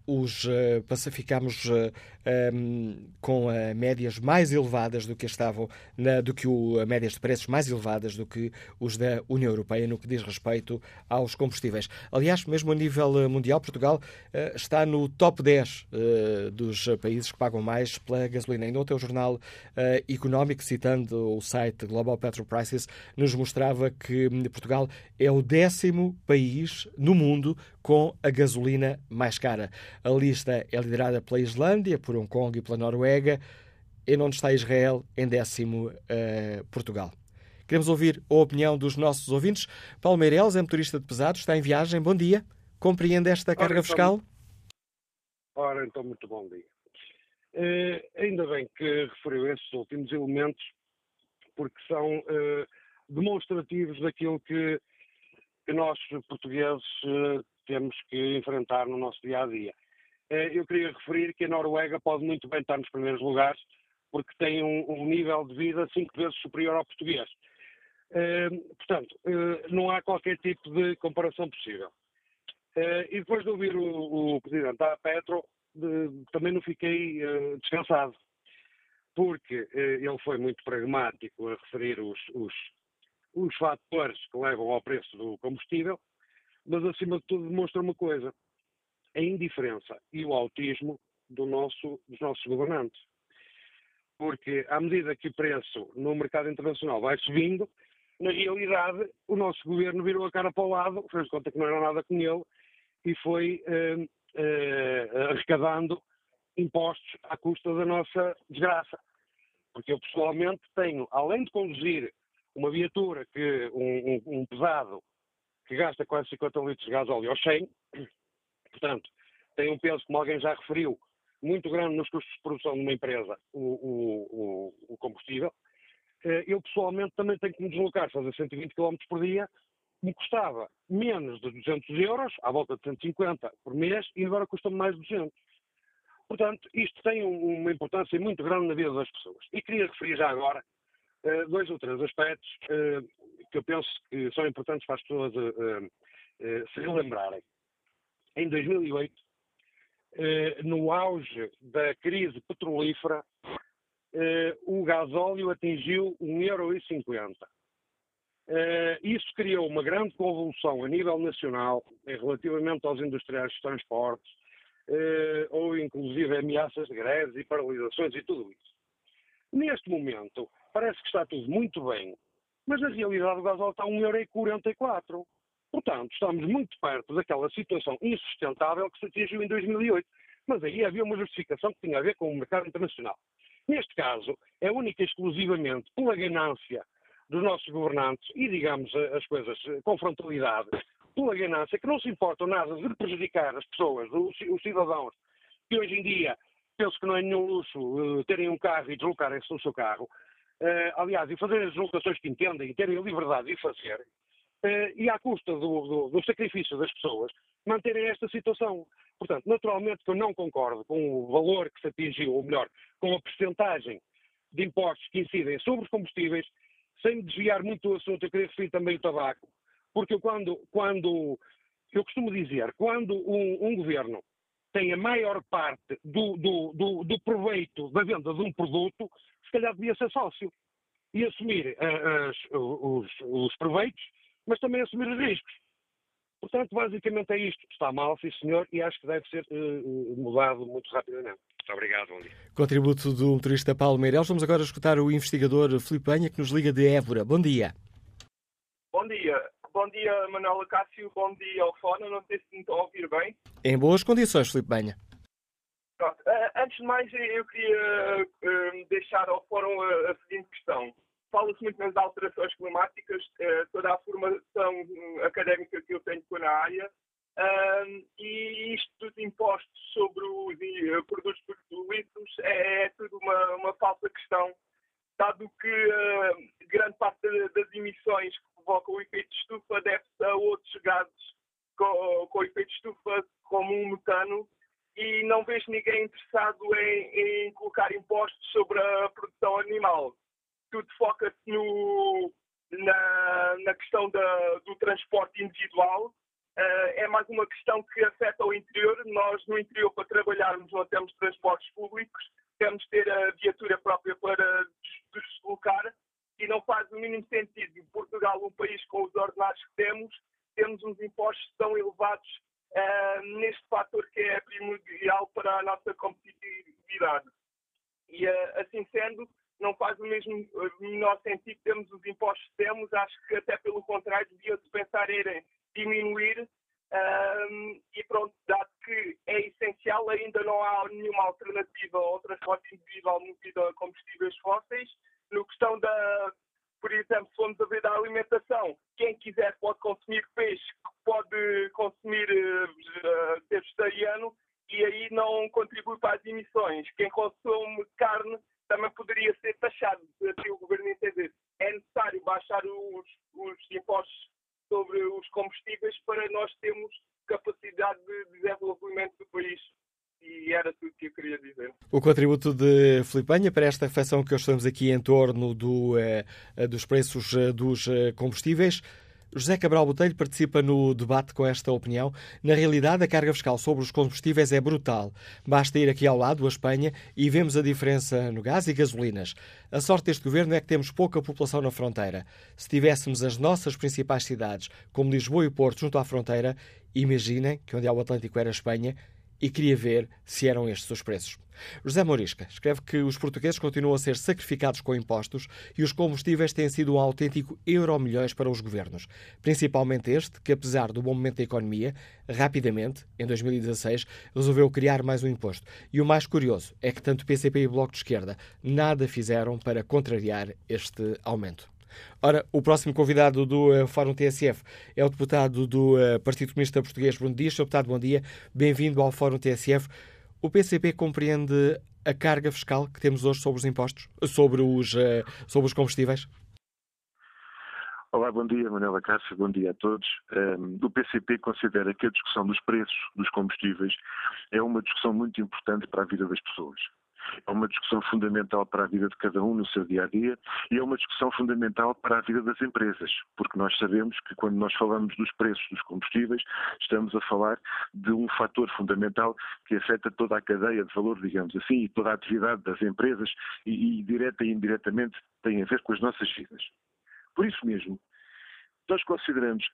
os, uh, uh, eh, um, ehm, com uh, médias mais elevadas do que estavam, na, do que o, médias de preços mais elevadas do que os da União Europeia no que diz respeito aos combustíveis. Aliás, mesmo a nível mundial, Portugal está no top 10 dos países que pagam mais pela gasolina. Ainda ontem o jornal Económico, citando o site Global Petrol Prices, nos mostrava que hum, Portugal é o décimo país no mundo com a gasolina mais cara. A lista é liderada pela Islândia, por Hong Kong e pela Noruega. Em onde está Israel, em décimo uh, Portugal. Queremos ouvir a opinião dos nossos ouvintes. Paulo Meireles é motorista de pesados, está em viagem. Bom dia. Compreende esta carga ora, então, fiscal? Ora, então, muito bom dia. Uh, ainda bem que referiu esses últimos elementos, porque são uh, demonstrativos daquilo que, que nós, portugueses, temos que enfrentar no nosso dia a dia. Eh, eu queria referir que a Noruega pode muito bem estar nos primeiros lugares, porque tem um, um nível de vida cinco vezes superior ao português. Eh, portanto, eh, não há qualquer tipo de comparação possível. E depois de ouvir o, o presidente da Petro, também não fiquei descansado, porque ele foi muito pragmático a referir os, os, os fatores que levam ao preço do combustível, mas acima de tudo demonstra uma coisa: a indiferença e o autismo do nosso, dos nossos governantes. Porque à medida que o preço no mercado internacional vai subindo, na realidade o nosso governo virou a cara para o lado, fez conta que não era nada com ele e foi eh, eh, arrecadando impostos à custa da nossa desgraça. Porque eu pessoalmente tenho, além de conduzir uma viatura que um, um, um pesado que gasta quase 50 litros de gás óleo ao 100, Portanto, tem um peso, como alguém já referiu, muito grande nos custos de produção de uma empresa, o, o, o, combustível. Eh, eu, pessoalmente, também tenho que me deslocar, fazer 120 km por dia, me custava menos de 200 euros, à volta de 150 por mês, e agora custa-me mais de 200. Portanto, isto tem uma importância muito grande na vida das pessoas. E queria referir já agora uh, dois ou três aspectos uh, que eu penso que são importantes para as pessoas se relembrarem em 2008, eh, no auge da crise petrolífera, eh, o gasóleo atingiu 1,50€. Eh, isso criou uma grande convulsão a nível nacional relativamente aos industriais de transportes, ou inclusive ameaças de greves e paralisações e tudo isso. Neste momento, parece que está tudo muito bem, mas na realidade o gasóleo está a 1,44€. Portanto, estamos muito perto daquela situação insustentável que se atingiu em 2008. Mas aí havia uma justificação que tinha a ver com o mercado internacional. Neste caso, é única e exclusivamente pela ganância dos nossos governantes e, digamos, as coisas com frontalidade, pela ganância, que não se importam nada de prejudicar as pessoas, os cidadãos, que hoje em dia penso que não é nenhum luxo uh, terem um carro e deslocarem-se no seu carro. Uh, aliás, e fazerem as deslocações que entendem e terem a liberdade de fazer, e à custa do, do, do, sacrifício das pessoas, manterem esta situação. Portanto, naturalmente que eu não concordo com o valor que se atingiu, ou melhor, com a percentagem de impostos que incidem sobre os combustíveis, sem desviar muito do assunto, eu queria referir também o tabaco, porque quando, quando eu costumo dizer, quando um, um governo tem a maior parte do, do, do, do, proveito da venda de um produto, se calhar devia ser sócio e assumir uh, as, os, os proveitos, mas também assumir os riscos. Portanto, basicamente é isto. Está mal, sim senhor, e acho que deve ser uh, mudado muito rapidamente. Muito obrigado, bom dia. Contributo do motorista Paulo Meireles. Vamos agora escutar o investigador Filipe Banha, que nos liga de Évora. Bom dia. Bom dia. Bom dia, Manuela Cássio. Bom dia, Alfona. Não sei se me estão a ouvir bem. Em boas condições, Filipe Banha. Pronto. Uh, antes de mais, eu queria uh, deixar ao Fórum a, a seguinte questão fala-se muito nas alterações climáticas, eh, toda a formação hum, académica que eu tenho com a área, e isto dos impostos sobre os eh, produtos petrolíferos é, é tudo uma, uma falsa questão, dado que grande parte das emissões que provocam o efeito de estufa deve-se a outros gases com, com efeito de estufa, como o metano, e não vejo ninguém interessado em, em colocar impostos sobre a produção animal tudo foca-se na, na questão da, do transporte individual. Uh, é mais uma questão que afeta o interior. Nós, no interior, para trabalharmos, não temos transportes públicos, temos de ter a viatura própria para deslocar e não faz o mínimo sentido. Portugal, um país com os ordenados que temos, temos uns impostos tão elevados uh, neste fator que é primordial para a nossa competitividade. E uh, assim sendo, não faz o mesmo menor sentido termos os impostos que temos. Acho que até pelo contrário devia-se pensar em diminuir um, e pronto, dado que é essencial, ainda não há nenhuma alternativa ao transporte individual movido a combustíveis fósseis. No questão da, por exemplo, se formos a ver da alimentação, quem quiser pode consumir peixe, pode consumir uh, vegetariano e aí não contribui para as emissões. Quem consome carne também poderia ser taxado, se assim o governo entender. É necessário baixar os, os impostos sobre os combustíveis para nós termos capacidade de desenvolvimento do país. E era tudo que eu queria dizer. O contributo de Filipanha para esta reflexão que hoje estamos aqui em torno do, eh, dos preços eh, dos eh, combustíveis. José Cabral Botelho participa no debate com esta opinião. Na realidade, a carga fiscal sobre os combustíveis é brutal. Basta ir aqui ao lado, a Espanha, e vemos a diferença no gás e gasolinas. A sorte deste governo é que temos pouca população na fronteira. Se tivéssemos as nossas principais cidades, como Lisboa e Porto, junto à fronteira, imaginem que onde há o Atlântico era a Espanha, e queria ver se eram estes os preços. José Morisca escreve que os portugueses continuam a ser sacrificados com impostos e os combustíveis têm sido um autêntico euro-milhões para os governos. Principalmente este, que apesar do bom momento da economia, rapidamente, em 2016, resolveu criar mais um imposto. E o mais curioso é que tanto PCP e Bloco de Esquerda nada fizeram para contrariar este aumento. Ora, o próximo convidado do uh, Fórum TSF é o deputado do uh, Partido Comunista Português, Bruno Dias. Sr. Deputado, bom dia. Bem-vindo ao Fórum TSF. O PCP compreende a carga fiscal que temos hoje sobre os impostos, sobre os, uh, sobre os combustíveis? Olá, bom dia, Manuela Cássio, bom dia a todos. Um, o PCP considera que a discussão dos preços dos combustíveis é uma discussão muito importante para a vida das pessoas. É uma discussão fundamental para a vida de cada um no seu dia a dia e é uma discussão fundamental para a vida das empresas, porque nós sabemos que quando nós falamos dos preços dos combustíveis, estamos a falar de um fator fundamental que afeta toda a cadeia de valor, digamos assim, e toda a atividade das empresas e, e direta e indiretamente tem a ver com as nossas vidas. Por isso mesmo, nós consideramos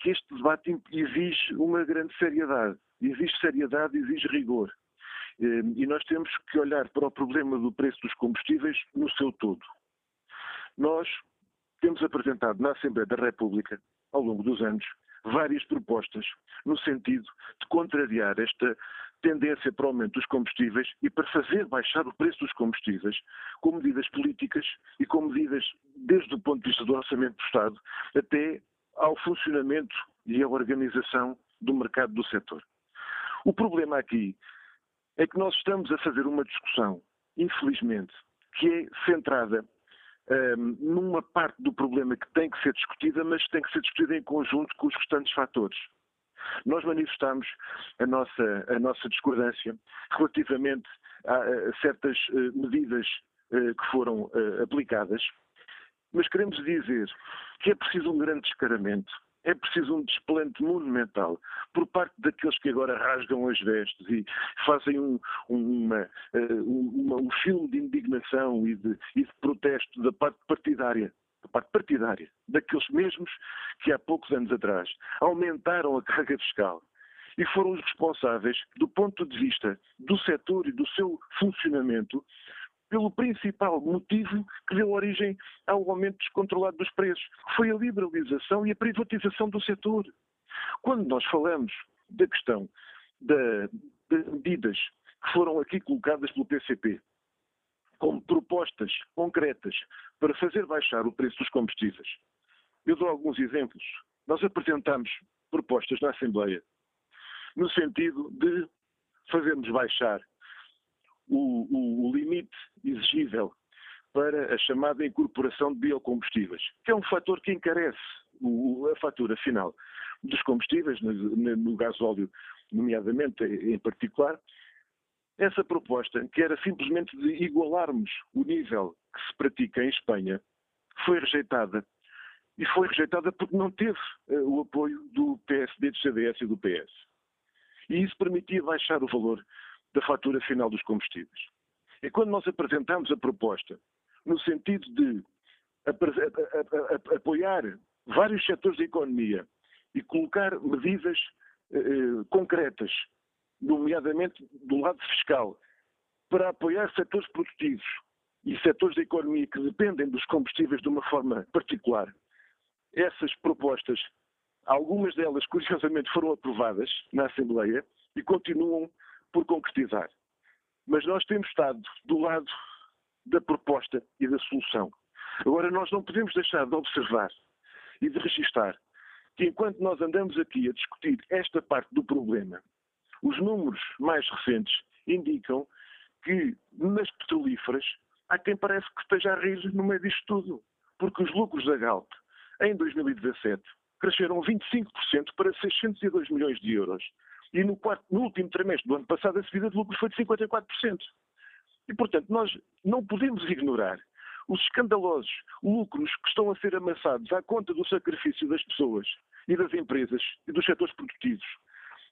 que este debate exige uma grande seriedade. Exige seriedade, exige rigor. Ehm, e nós temos que olhar para o problema do preço dos combustíveis no seu todo. Nós temos apresentado na Assembleia da República, ao longo dos anos, várias propostas no sentido de contrariar esta tendência para o aumento dos combustíveis e para fazer baixar o preço dos combustíveis com medidas políticas e com medidas desde o ponto de vista do orçamento do Estado até ao funcionamento e à organização do mercado do setor. O problema aqui é que nós estamos a fazer uma discussão, infelizmente, que é centrada um, numa parte do problema que tem que ser discutida, mas tem que ser discutida em conjunto com os restantes fatores. Nós manifestamos a nossa, a nossa discordância relativamente a, a certas uh, medidas uh, que foram uh, aplicadas, mas queremos dizer que é preciso um grande descaramento é preciso um desplante monumental por parte daqueles que agora rasgam as vestes e fazem um, uma, eh, uma, um filme de indignação e de, e de protesto da parte partidária da parte partidária, daqueles mesmos que há poucos anos atrás aumentaram a carga fiscal e foram os responsáveis, do ponto de vista do setor e do seu funcionamento, pelo principal motivo que deu origem ao aumento descontrolado dos preços, que foi a liberalização e a privatização do setor. Quando nós falamos da questão das medidas que foram aqui colocadas pelo PCP, como propostas concretas para fazer baixar o preço dos combustíveis, eu dou alguns exemplos. Nós apresentamos propostas na Assembleia no sentido de fazermos baixar o, o, o limite exigível para a chamada incorporação de biocombustíveis, que é um fator que encarece o, a fatura final dos combustíveis, no, no gasóleo, nomeadamente em particular. Essa proposta, que era simplesmente de igualarmos o nível que se pratica em Espanha, foi rejeitada. E foi rejeitada porque não teve uh, o apoio do PSD, do CDS e do PS. E isso permitia baixar o valor da fatura final dos combustíveis. E quando nós apresentamos a proposta no sentido de apoiar vários setores da economia e colocar medidas eh, eh, concretas, nomeadamente do lado fiscal, para apoiar setores produtivos e setores da economia que dependem dos combustíveis de uma forma particular, essas propostas, algumas delas, curiosamente, foram aprovadas na Assembleia e continuam por concretizar. Mas nós temos estado do lado da proposta e da solução. Agora, nós não podemos deixar de observar e de registar que enquanto nós andamos aqui a discutir esta parte do problema, os números mais recentes indicam que nas petrolíferas há quem parece que esteja a rir no meio disto tudo. Porque os lucros da Galp em 2017 cresceram 25% para 602 milhões de euros e no, quarto, no último trimestre do ano passado a subida de lucros foi de 54%. E, portanto, nós não podemos ignorar os escandalosos lucros que estão a ser amassados à conta do sacrifício das pessoas e das empresas e dos setores produtivos,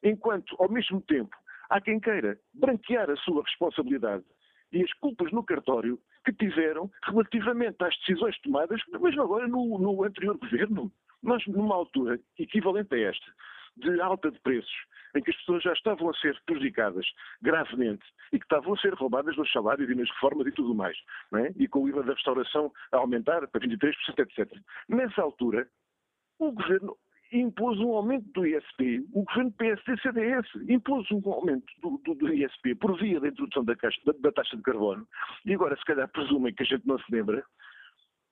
enquanto, ao mesmo tempo, há quem queira branquear a sua responsabilidade e as culpas no cartório que tiveram relativamente às decisões tomadas, mesmo agora no, no anterior governo. Nós, numa altura equivalente a esta, de alta de preços, em que as pessoas já estavam a ser prejudicadas gravemente e que estavam a ser roubadas nos salários e nas reformas e tudo mais, é? e com o IVA da restauração a aumentar para 23%, etc. Nessa altura, o governo impôs um aumento do ISP, o governo PSD-CDS impôs um aumento do, do, do, ISP por via da introdução da, caixa, da, da taxa de carbono, e agora se calhar presumem que a gente não se lembra,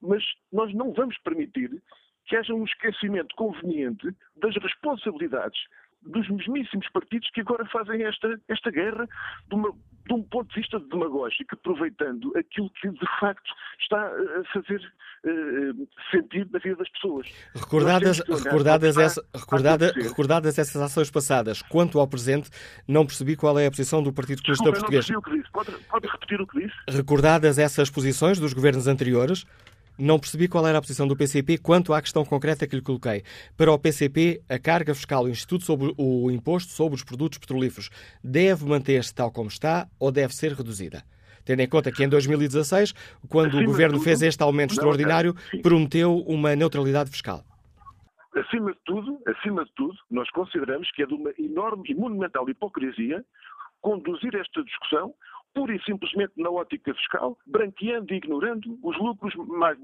mas nós não vamos permitir que haja um esquecimento conveniente das responsabilidades dos mesmíssimos partidos que agora fazem esta, esta guerra de, uma, de um ponto de vista demagógico, aproveitando aquilo que de facto está a fazer uh, sentido na vida das pessoas. Recordadas, recordadas, essa, recordada, recordadas essas ações passadas, quanto ao presente, não percebi qual é a posição do Partido Comunista Português. Não o que disse. Pode, pode repetir o que disse? Recordadas essas posições dos governos anteriores, não percebi qual era a posição do PCP quanto à questão concreta que lhe coloquei. Para o PCP, a carga fiscal, o Instituto sobre o imposto sobre os produtos petrolíferos, deve manter-se tal como está ou deve ser reduzida? Tendo em conta que em 2016, quando Acima o Governo tudo, fez este aumento extraordinário, não, prometeu uma neutralidade fiscal. Acima de tudo, acima de tudo, nós consideramos que é de uma enorme e monumental hipocrisia conduzir esta discussão pura e simplesmente na ótica fiscal, branqueando e ignorando os lucros mais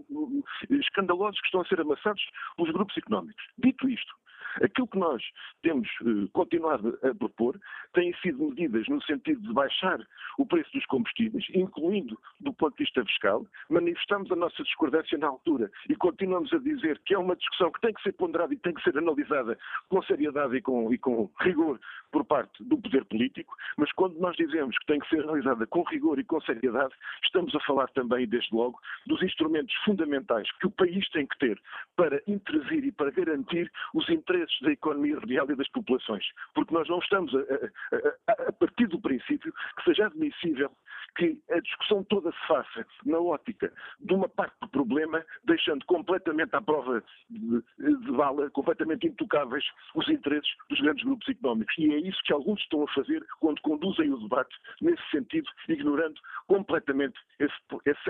escandalosos que estão a ser amassados pelos grupos económicos. Dito isto, Aquilo que nós temos uh, continuado a propor têm sido medidas no sentido de baixar o preço dos combustíveis, incluindo do ponto de vista fiscal. Manifestamos a nossa discordância na altura e continuamos a dizer que é uma discussão que tem que ser ponderada e tem que ser analisada com seriedade e com, e com rigor por parte do poder político, mas quando nós dizemos que tem que ser realizada com rigor e com seriedade, estamos a falar também, desde logo, dos instrumentos fundamentais que o país tem que ter para intervir e para garantir os interesses da economia real e das populações. Porque nós não estamos a, a, a, a partir do princípio que seja admissível que a discussão toda se faça na ótica de uma parte do problema, deixando completamente à prova de, de bala, completamente intocáveis os interesses dos grandes grupos económicos. E é isso que alguns estão a fazer quando conduzem o debate nesse sentido, ignorando completamente esse,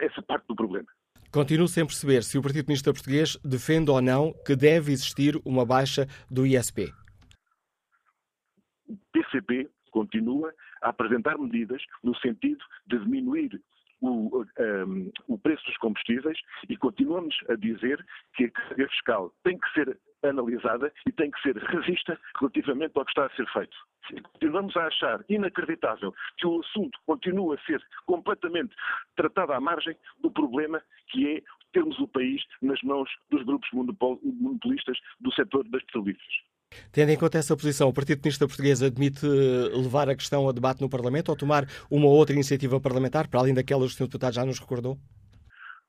essa parte do problema. Continuo sem perceber se o Partido Comunista Português defende ou não que deve existir uma baixa do ISP. O PCP continua a apresentar medidas no sentido de diminuir o, um, o, preço dos combustíveis e continuamos a dizer que a carga fiscal tem que ser analisada e tem que ser revista relativamente ao que está a ser feito. Continuamos a achar inacreditável que o assunto continua a ser completamente tratado à margem do problema que é termos o país nas mãos dos grupos monopolistas do setor das petrolíferas. Tendo em conta essa posição, o Partido Comunista Português admite eh, levar a questão a debate no Parlamento ou tomar uma ou outra iniciativa parlamentar, para além daquelas que o Sr. Deputado já nos recordou?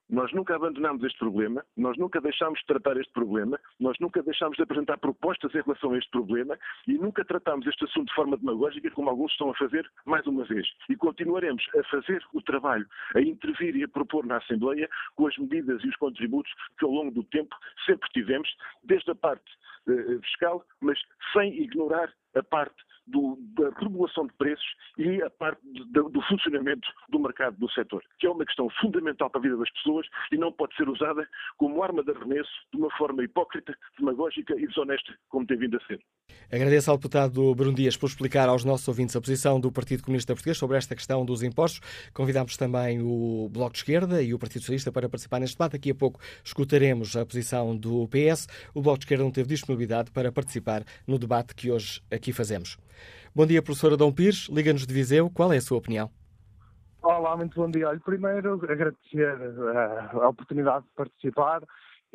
Nós nunca abandonamos este problema, nós nunca deixámos de tratar este problema, nós nunca deixámos de apresentar propostas em relação a este problema e nunca tratámos este assunto de forma demagógica, como alguns estão a fazer mais uma vez. E continuaremos a fazer o trabalho, a intervir e a propor na Assembleia com as medidas e os contributos que ao longo do tempo sempre tivemos, desde a parte uh, fiscal, mas sem ignorar a parte do, da regulação de preços e a parte do, do, funcionamento do mercado do setor, que é uma questão fundamental para a vida das pessoas e não pode ser usada como arma de arremesso de uma forma hipócrita, demagógica e desonesta, como tem vindo a ser. Agradeço ao deputado Bruno Dias por explicar aos nossos ouvintes a posição do Partido Comunista Português sobre esta questão dos impostos. Convidamos também o Bloco de Esquerda e o Partido Socialista para participar neste debate. Daqui a pouco escutaremos a posição do PS. O Bloco de Esquerda não teve disponibilidade para participar no debate que hoje aqui fazemos. Bom dia, professora Dom Pires, Liga-nos de Viseu. Qual é a sua opinião? Olá, muito bom dia. Primeiro agradecer eh, a oportunidade de participar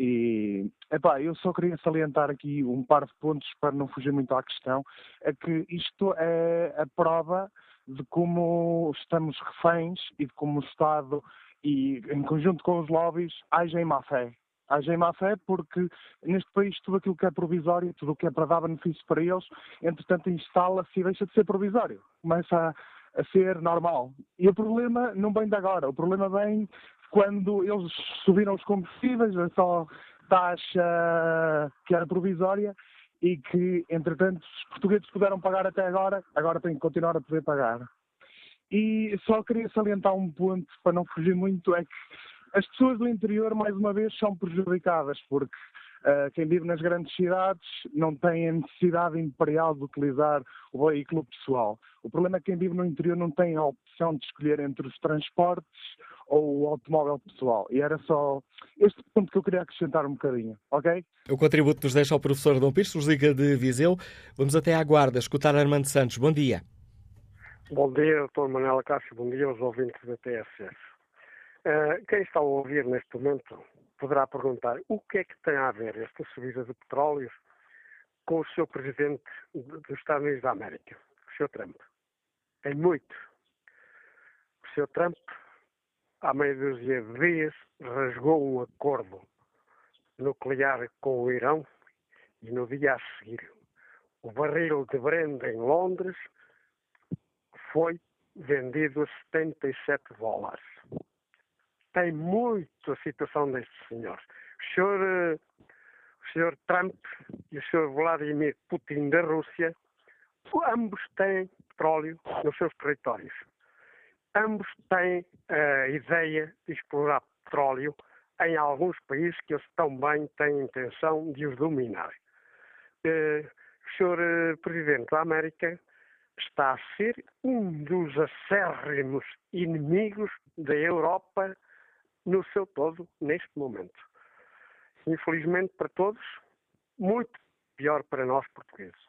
e, epá, eu só queria salientar aqui um par de pontos para não fugir muito à questão, é que isto é a prova de como estamos reféns e de como o Estado e em conjunto com os lobbies agem má fé agem má fé porque neste país tudo aquilo que é provisório, tudo o que é para dar benefício para eles, entretanto instala-se e deixa de ser provisório. Começa a, a ser normal. E o problema não vem de agora, o problema vem quando eles subiram os combustíveis, a só taxa que era provisória e que, entretanto, os portugueses puderam pagar até agora, agora têm que continuar a poder pagar. E só queria salientar um ponto, para não fugir muito, é que as pessoas do interior, mais uma vez, são prejudicadas, porque uh, quem vive nas grandes cidades não tem a necessidade imperial de utilizar o veículo pessoal. O problema é que quem vive no interior não tem a opção de escolher entre os transportes ou o automóvel pessoal. E era só este ponto que eu queria acrescentar um bocadinho, ok? O contributo nos deixa ao professor Dom Pires, Liga de Viseu. Vamos até à Guarda, escutar Armando Santos. Bom dia. Bom dia, doutor Manuela Cássio. Bom dia aos ouvintes da TSF. Uh, quem está a ouvir neste momento poderá perguntar o que é que tem a ver esta subida de petróleo com o seu presidente dos Estados Unidos da América, o Sr. Trump. Tem muito. O Sr. Trump, há meia dúzia de dias, rasgou um acordo nuclear com o Irão e no dia a seguir o barril de Brenda em Londres foi vendido a 77 dólares tem muito a situação destes senhores. O senhor, o senhor Trump e o senhor Vladimir Putin da Rússia, ambos têm petróleo nos seus territórios. Ambos têm a ideia de explorar petróleo em alguns países que eles também têm intenção de os dominar. Eh, o senhor eh, Presidente da América está a ser um dos acérrimos inimigos da Europa no seu todo neste momento. Infelizmente para todos, muito pior para nós portugueses.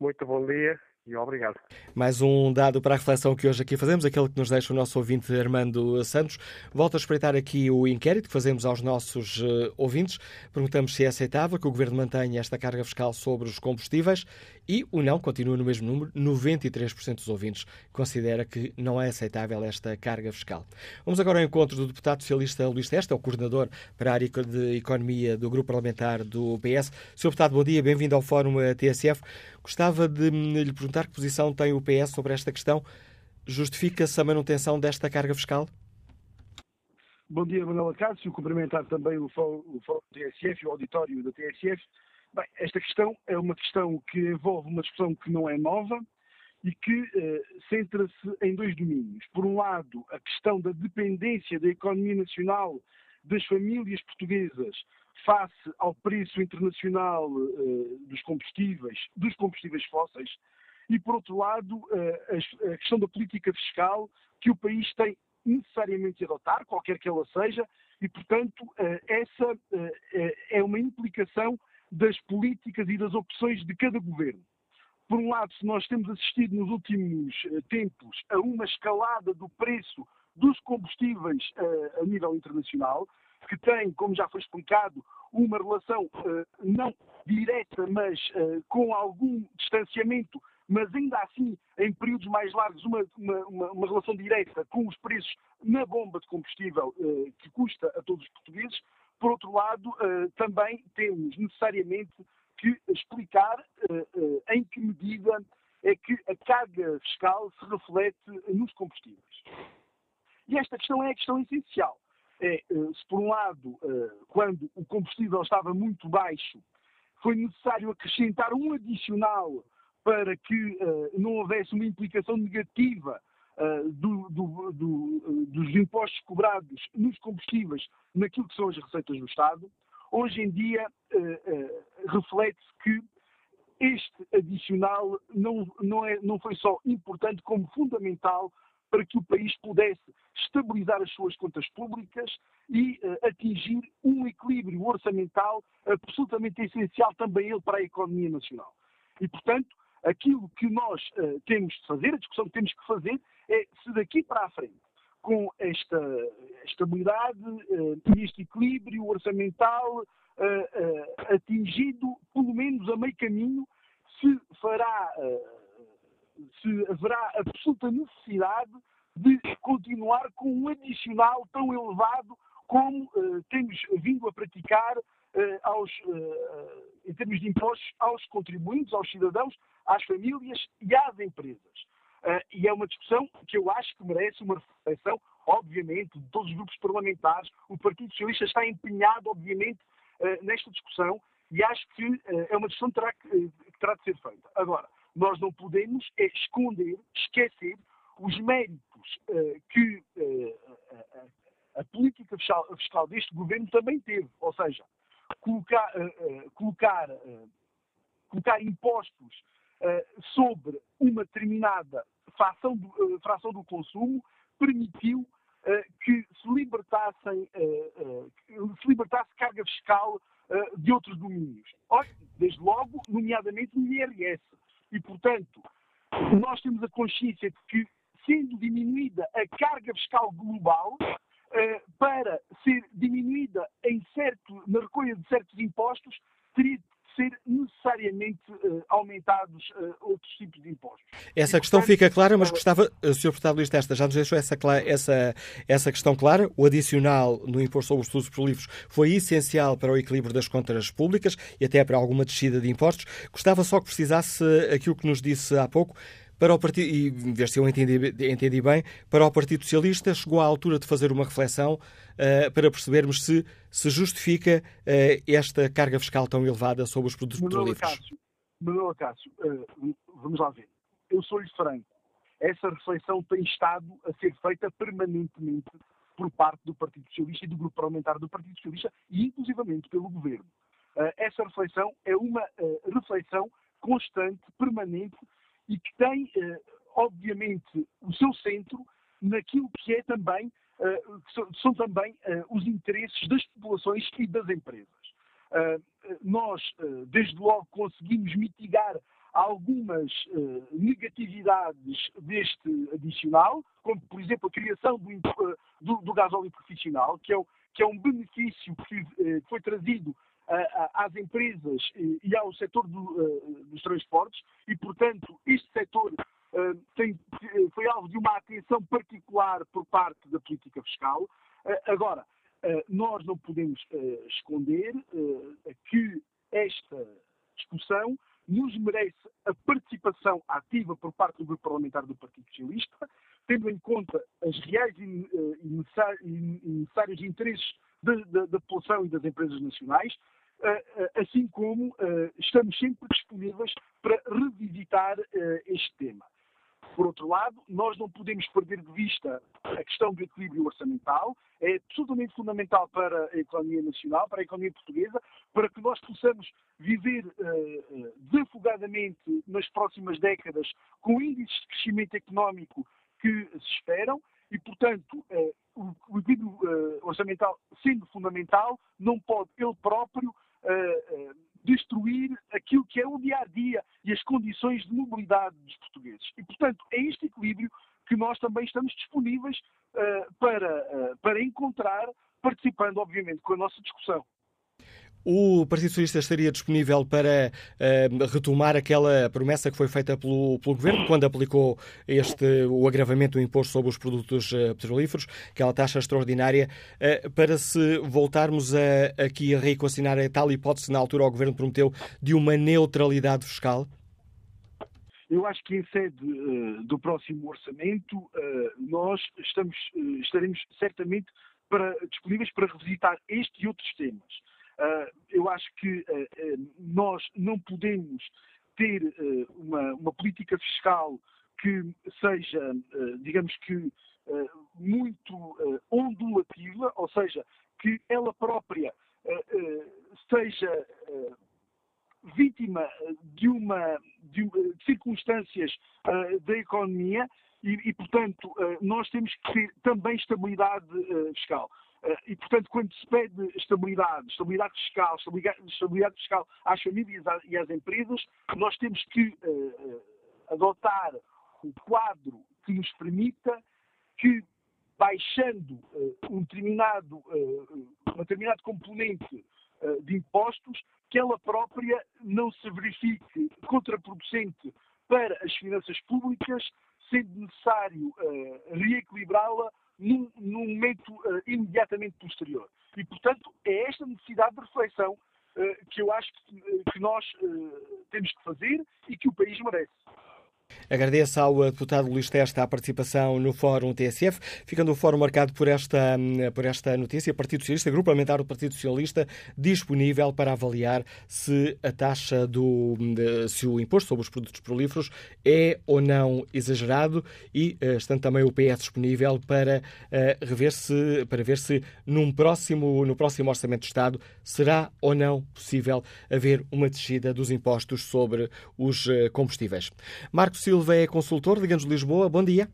Muito bom dia e obrigado. Mais um dado para a reflexão que hoje aqui fazemos, aquele que nos deixa o nosso ouvinte Armando Santos. Volto a espreitar aqui o inquérito que fazemos aos nossos uh, ouvintes. Perguntamos se é aceitável que o Governo mantenha esta carga fiscal sobre os combustíveis E o não continua no mesmo número, 93% dos ouvintes considera que não é aceitável esta carga fiscal. Vamos agora ao encontro do deputado socialista Luís Testa, o coordenador para a área de economia do grupo parlamentar do PS. Sr. deputado, bom dia, bem-vindo ao Fórum TSF. Gostava de lhe perguntar que posição tem o PS sobre esta questão. Justifica-se a manutenção desta carga fiscal? Bom dia, Manuela Cássio. Cumprimentar também o Fórum, TSF o auditório da TSF. Bem, esta questão é uma questão que envolve uma discussão que não é nova e que eh, centra-se em dois domínios. Por um lado, a questão da dependência da economia nacional das famílias portuguesas face ao preço internacional eh, dos combustíveis, dos combustíveis fósseis, e por outro lado, eh, a questão da política fiscal que o país tem necessariamente adotar, qualquer que ela seja, e, portanto, eh, essa eh, eh, é uma implicação das políticas e das opções de cada governo. Por um lado, se nós temos assistido nos últimos tempos a uma escalada do preço dos combustíveis a nível internacional, que tem, como já foi explicado, uma relação não direta, mas com algum distanciamento mas ainda assim, em períodos mais largos, uma, uma, uma relação direta com os preços na bomba de combustível eh, que custa a todos os portugueses. Por outro lado, eh, também temos necessariamente que explicar eh, eh em que medida é que a carga fiscal se reflete nos combustíveis. E esta questão é a questão essencial. É, se por um lado, quando o combustível estava muito baixo, foi necessário acrescentar um adicional para que não houvesse uma implicação negativa uh, do, do, do, uh, dos impostos cobrados nos combustíveis naquilo que são as receitas do Estado, hoje em dia reflete-se que este adicional não, não, é, não foi só importante, como fundamental para que o país pudesse estabilizar as suas contas públicas e uh, atingir um equilíbrio orçamental absolutamente essencial também ele para a economia nacional. E, portanto, Aquilo que nós uh, temos de fazer, a discussão que temos que fazer, é se daqui para a frente, com esta estabilidade uh, e este equilíbrio orçamental uh, atingido, pelo menos a meio caminho, se fará, se haverá absoluta necessidade de continuar com um adicional tão elevado como temos vindo a praticar aos, em termos de impostos aos contribuintes, aos cidadãos, às famílias e às empresas. Uh, e é uma discussão que eu acho que merece uma reflexão, obviamente, de todos os grupos parlamentares. O Partido Socialista está empenhado, obviamente, nesta discussão e acho que é uma discussão que terá, que, que terá de ser feita. Agora, nós não podemos é esconder, esquecer os méritos que a, política fiscal, deste governo também teve. Ou seja, colocar, colocar, colocar impostos eh, sobre uma determinada fração do, fração do consumo permitiu que se libertassem se libertasse carga fiscal de outros domínios. Desde logo, nomeadamente no IRS. E, portanto, nós temos a consciência de que, sendo diminuída a carga fiscal global, para ser diminuída em certo, na recolha de certos impostos, teria ser necessariamente uh, aumentados uh, outros tipos de impostos. Essa e, questão portanto, fica clara, mas gostava, o Sr. Deputado Luís Testa já nos deixou essa, essa, essa questão clara. O adicional no imposto sobre os estudos por livros foi essencial para o equilíbrio das contas públicas e até para alguma descida de impostos. Gostava só que precisasse aquilo que nos disse há pouco, para o partido, e ver se eu entendi, entendi, bem, para o Partido Socialista chegou à altura de fazer uma reflexão uh, para percebermos se se justifica uh, esta carga fiscal tão elevada sobre os produtos petrolíferos. Manuel Cássio, uh, vamos lá ver. Eu sou-lhe franco. Essa reflexão tem estado a ser feita permanentemente por parte do Partido Socialista e do grupo parlamentar do Partido Socialista e inclusivamente pelo Governo. essa reflexão é uma reflexão constante, permanente, e que tem, eh, obviamente, o seu centro naquilo que é também, eh, são também eh, os interesses das populações e das empresas. Nós, desde logo, conseguimos mitigar algumas negatividades deste adicional, como, por exemplo, a criação do, do, do gasóleo profissional, que é, que é um benefício que foi trazido às empresas e ao setor do, dos transportes e, portanto, este setor tem, foi alvo de uma atenção particular por parte da política fiscal. Agora, nós não podemos esconder que esta discussão nos merece a participação ativa por parte do Grupo Parlamentar do Partido Socialista, tendo em conta as reais e necessários interesses da, população e das empresas nacionais, eh, eh, assim como eh, estamos sempre disponíveis para revisitar este tema. Por outro lado, nós não podemos perder de vista a questão do equilíbrio orçamental, é absolutamente fundamental para a economia nacional, para a economia portuguesa, para que nós possamos viver desafogadamente nas próximas décadas com índices de crescimento económico que se esperam e, portanto, o, equilíbrio orçamental, sendo fundamental, não pode ele próprio destruir aquilo que é o dia a dia e as condições de mobilidade dos portugueses. E, portanto, é este equilíbrio que nós também estamos disponíveis uh, para, para encontrar, participando, obviamente, com a nossa discussão. O Partido Socialista estaria disponível para uh, retomar aquela promessa que foi feita pelo, pelo, Governo quando aplicou este, o agravamento do imposto sobre os produtos uh, petrolíferos, aquela taxa extraordinária, uh, para se voltarmos a, aqui a reconsiderar a tal hipótese na altura o Governo prometeu de uma neutralidade fiscal? Eu acho que em sede uh, do próximo orçamento nós estamos, estaremos certamente para, disponíveis para revisitar este e outros temas. Eu acho que nós não podemos ter uma, uma, política fiscal que seja, digamos que, muito ondulativa, ou seja, que ela própria seja vítima de uma de, de circunstâncias uh, da economia e, e portanto, uh, nós temos que ter também estabilidade uh, fiscal. E, portanto, quando se pede estabilidade, estabilidade fiscal, estabilidade, fiscal às famílias e às empresas, nós temos que adotar um quadro que nos permita que, baixando um determinado, um determinado componente de impostos, que ela própria não se verifique contraproducente para as finanças públicas, sendo necessário reequilibrá-la num, num, momento uh, imediatamente posterior. E, portanto, é esta necessidade de reflexão uh, que eu acho que, que nós temos que fazer e que o país merece. Agradeço ao deputado Luís Testa a participação no Fórum TSF, ficando o fórum marcado por esta, por esta notícia. Partido Socialista, Grupo Parlamentar do Partido Socialista, disponível para avaliar se a taxa do. se o imposto sobre os produtos prolíferos é ou não exagerado e eh, estando também o PS disponível para uh, rever se, para ver se num próximo, no próximo Orçamento de Estado será ou não possível haver uma descida dos impostos sobre os eh, combustíveis. Marcos Silva é consultor de Gandos de Lisboa. Bom dia.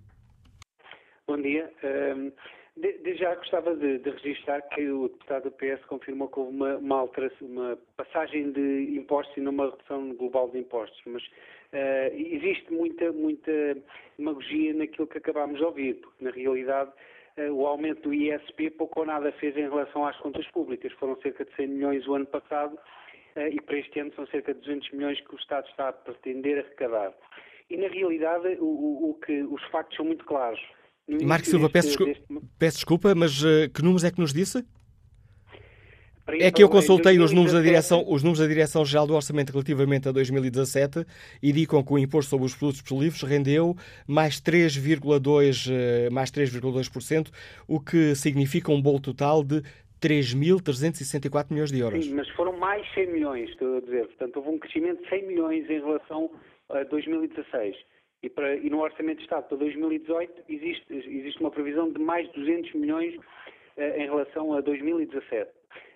Bom dia. Um, de, de já gostava de, de, registrar que o deputado do PS confirmou que houve uma, uma, alteração, uma passagem de impostos e numa redução global de impostos, mas uh, existe muita, muita demagogia naquilo que acabámos de ouvir, porque na realidade uh, o aumento do ISP pouco ou nada fez em relação às contas públicas. Foram cerca de 100 milhões o ano passado uh, e para este ano são cerca de 200 milhões que o Estado está a pretender arrecadar. E, na realidade, o, o, o que, os factos são muito claros. Marco Silva, deste, peço, desculpa, deste... peço, desculpa, mas uh, que números é que nos disse? É que eu consultei os números, da direção, os números da Direção-Geral do Orçamento relativamente a 2017 e indicam que o imposto sobre os produtos livres rendeu mais 3,2%, eh, mais 3,2%, o que significa um bolo total de 3.364 milhões de euros. Sim, mas foram mais 100 milhões, estou a dizer. Portanto, houve um crescimento de 100 milhões em relação 2016. E, para, e, no Orçamento de Estado para 2018 existe, existe uma previsão de mais 200 milhões uh, em relação a 2017. Uh,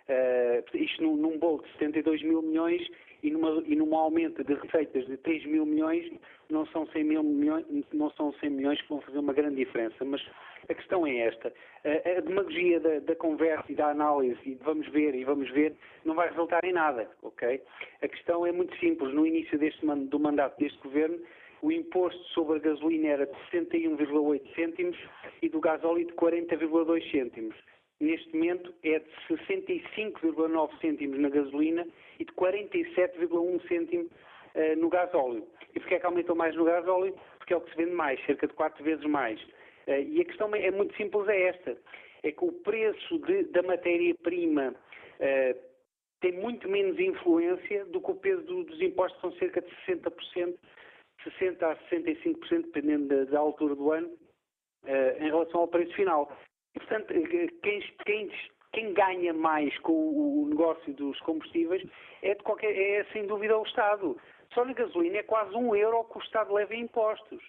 eh, isto num, num bolo de 72 mil milhões e, numa, e num aumento de receitas de 3 mil milhões, não são 100 mil milhões, não são 100 milhões que vão fazer uma grande diferença. Mas a questão é esta. A demagogia da, da, conversa e da análise e vamos ver e vamos ver não vai resultar em nada, ok? A questão é muito simples. No início deste, do mandato deste governo, o imposto sobre a gasolina era de 61,8 cêntimos e do gasóleo de 40,2 cêntimos. neste momento é de 65,9 cêntimos na gasolina e de 47,1 cêntimo uh, no gasóleo. E porquê é que aumentou mais no gasóleo? Porque é o que se vende mais, cerca de 4 vezes mais. Uh, e a questão é muito simples, é esta. É que o preço de, da matéria-prima uh, tem muito menos influência do que o peso do, dos impostos, são cerca de 60%, 60% a 65%, dependendo da, da altura do ano, em relação ao preço final. E, portanto, quem, quem, quem ganha mais com o negócio dos combustíveis é, qualquer, é sem dúvida o Estado. Só na gasolina é quase um euro que o Estado leva em impostos.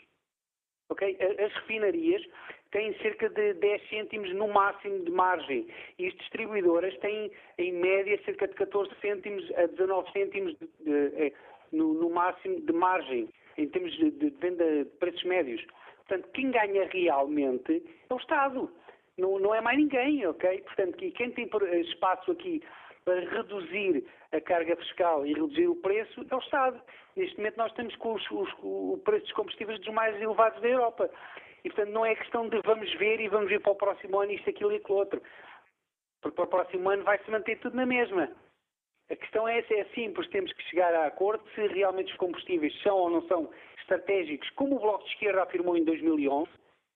Okay? As refinarias têm cerca de 10 cêntimos no máximo de margem e as distribuidoras têm, em média, cerca de 14 cêntimos a 19 cêntimos de, de, de, no, no, máximo de margem, em termos de, venda de preços médios. Portanto, quem ganha realmente é o Estado não, não é mais ninguém, ok? Portanto, quem tem espaço aqui para reduzir a carga fiscal e reduzir o preço é o Estado. Neste momento nós temos com os, os, o preço dos combustíveis dos mais elevados da Europa. E, portanto, não é questão de vamos ver e vamos ver para o próximo ano isto, aquilo e aquilo outro. Porque para o próximo ano vai-se manter tudo na mesma. A questão é, é simples, temos que chegar a acordo se realmente os combustíveis são ou não são estratégicos, como o Bloco de Esquerda afirmou em 2011,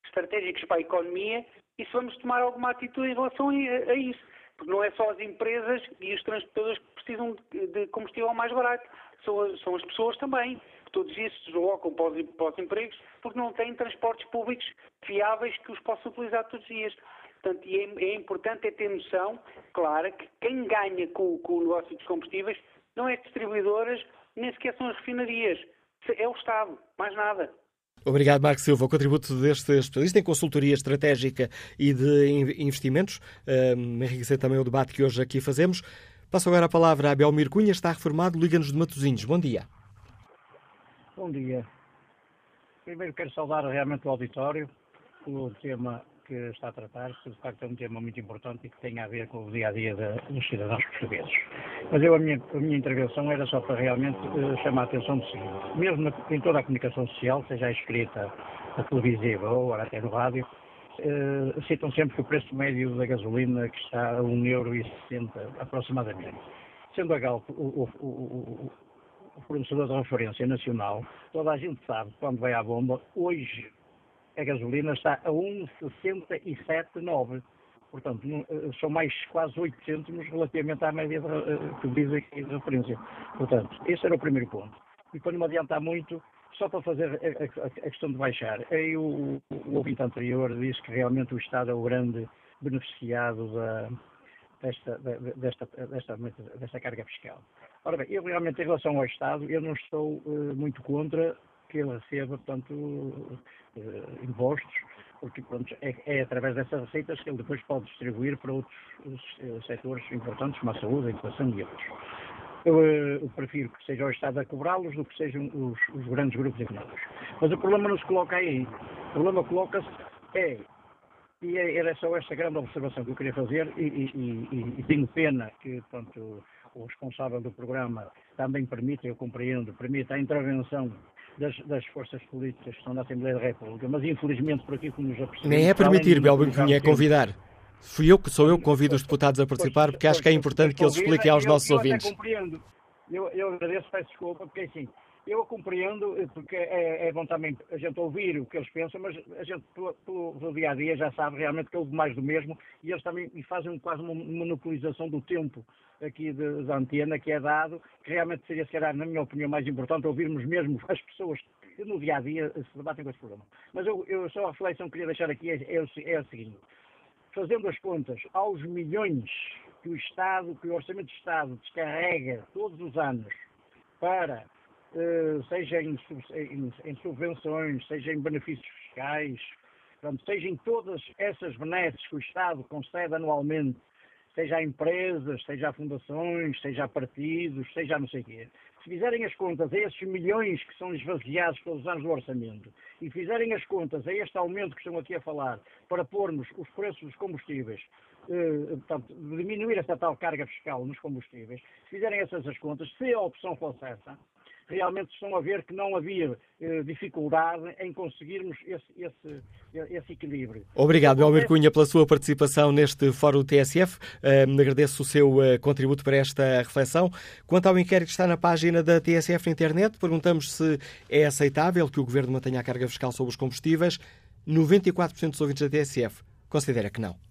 estratégicos para a economia e se vamos tomar alguma atitude em relação a isso. Porque não é só as empresas e os transportadores que precisam de, combustível mais barato, são, são, as pessoas também. Todos esses se deslocam para os, para os empregos porque não têm transportes públicos fiáveis que os possam utilizar todos os dias. Portanto, é, é, importante é ter noção, clara, que quem ganha com, com, o negócio dos combustíveis não é as distribuidoras, nem sequer são as refinarias. É o Estado, mais nada. Obrigado, Marco Silva. O contributo deste especialista em consultoria estratégica e de investimentos. Um, enriquecer também o debate que hoje aqui fazemos. Passo agora a palavra a Belmir Cunha, está reformado, liga-nos de Matosinhos. Bom dia. Bom dia. Primeiro quero saudar realmente o auditório pelo tema que está a tratar, que de facto é um tema muito importante e que tem a ver com o dia a dia dos cidadãos portugueses. Mas eu, a minha, a minha intervenção era só para realmente uh, chamar a atenção do seguinte: mesmo na, em toda a comunicação social, seja a escrita, a televisiva ou até no rádio, uh, citam sempre que o preço médio da gasolina que está a 1,60€ aproximadamente. Sendo a Galp o, o, o, o fornecedor de referência nacional, toda a gente sabe, quando vai à bomba, hoje a gasolina está a 1,679. Portanto, eh, são mais quase 8 cêntimos relativamente à média eh, que diz aqui de referência. Portanto, esse era o primeiro ponto. E para não me adiantar muito, só para fazer a, a, a questão de baixar, aí o, o ouvinte anterior disse que realmente o Estado é o grande beneficiado da, desta, desta, desta, desta, carga fiscal. Ora bem, eu realmente em relação ao Estado, eu não estou uh, muito contra que ele receba, portanto, uh, impostos, porque pronto, é, é, através dessas receitas que ele depois pode distribuir para outros uh, setores importantes, como a saúde, a educação e outros. Eu, uh, eu, prefiro que seja o Estado a cobrá-los do que sejam os, os, grandes grupos económicos. Mas o problema não se coloca aí. O problema coloca-se é, e é, era só esta grande observação que eu queria fazer, e, e, e, e tenho pena que, portanto, o responsável do programa também permita, eu compreendo, permita a intervenção das, das, forças políticas que estão na Assembleia da República, mas infelizmente por aqui como nos apercebemos... Nem é permitir, Belbin Cunha, é convidar. Fui eu que sou eu que convido os deputados a participar, porque acho que é importante que eles expliquem aos nossos ouvintes. Eu, eu agradeço, peço desculpa, porque assim, eu compreendo, porque é, é, bom também a gente ouvir o que eles pensam, mas a gente, pelo, pelo dia a dia, já sabe realmente que houve mais do mesmo e eles também fazem quase uma monopolização do tempo aqui de, da antena que é dado, que realmente seria, se calhar, na minha opinião, mais importante ouvirmos mesmo as pessoas que no dia a dia se debatem com esse problema. Mas eu, eu só a reflexão que queria deixar aqui é, é, é a seguinte: fazendo as contas aos milhões que o Estado, que o Orçamento de Estado descarrega todos os anos para, eh, seja em, em, em, subvenções, seja em benefícios fiscais, portanto, seja em todas essas benesses que o Estado concede anualmente seja a empresas, seja a fundações, seja a partidos, seja a não sei o quê, se fizerem as contas a esses milhões que são esvaziados pelos anos do orçamento e fizerem as contas a este aumento que estão aqui a falar para pormos os preços dos combustíveis, eh, portanto, diminuir essa tal carga fiscal nos combustíveis, se fizerem essas as contas, se a opção fosse essa, realmente estão a ver que não havia eh, dificuldade em conseguirmos esse, esse, esse equilíbrio. Obrigado, Elmer Cunha, pela sua participação neste Fórum TSF. Uh, agradeço o seu uh, contributo para esta reflexão. Quanto ao inquérito que está na página da TSF na internet, perguntamos se é aceitável que o Governo mantenha a carga fiscal sobre os combustíveis. 94% dos ouvintes da TSF considera que não.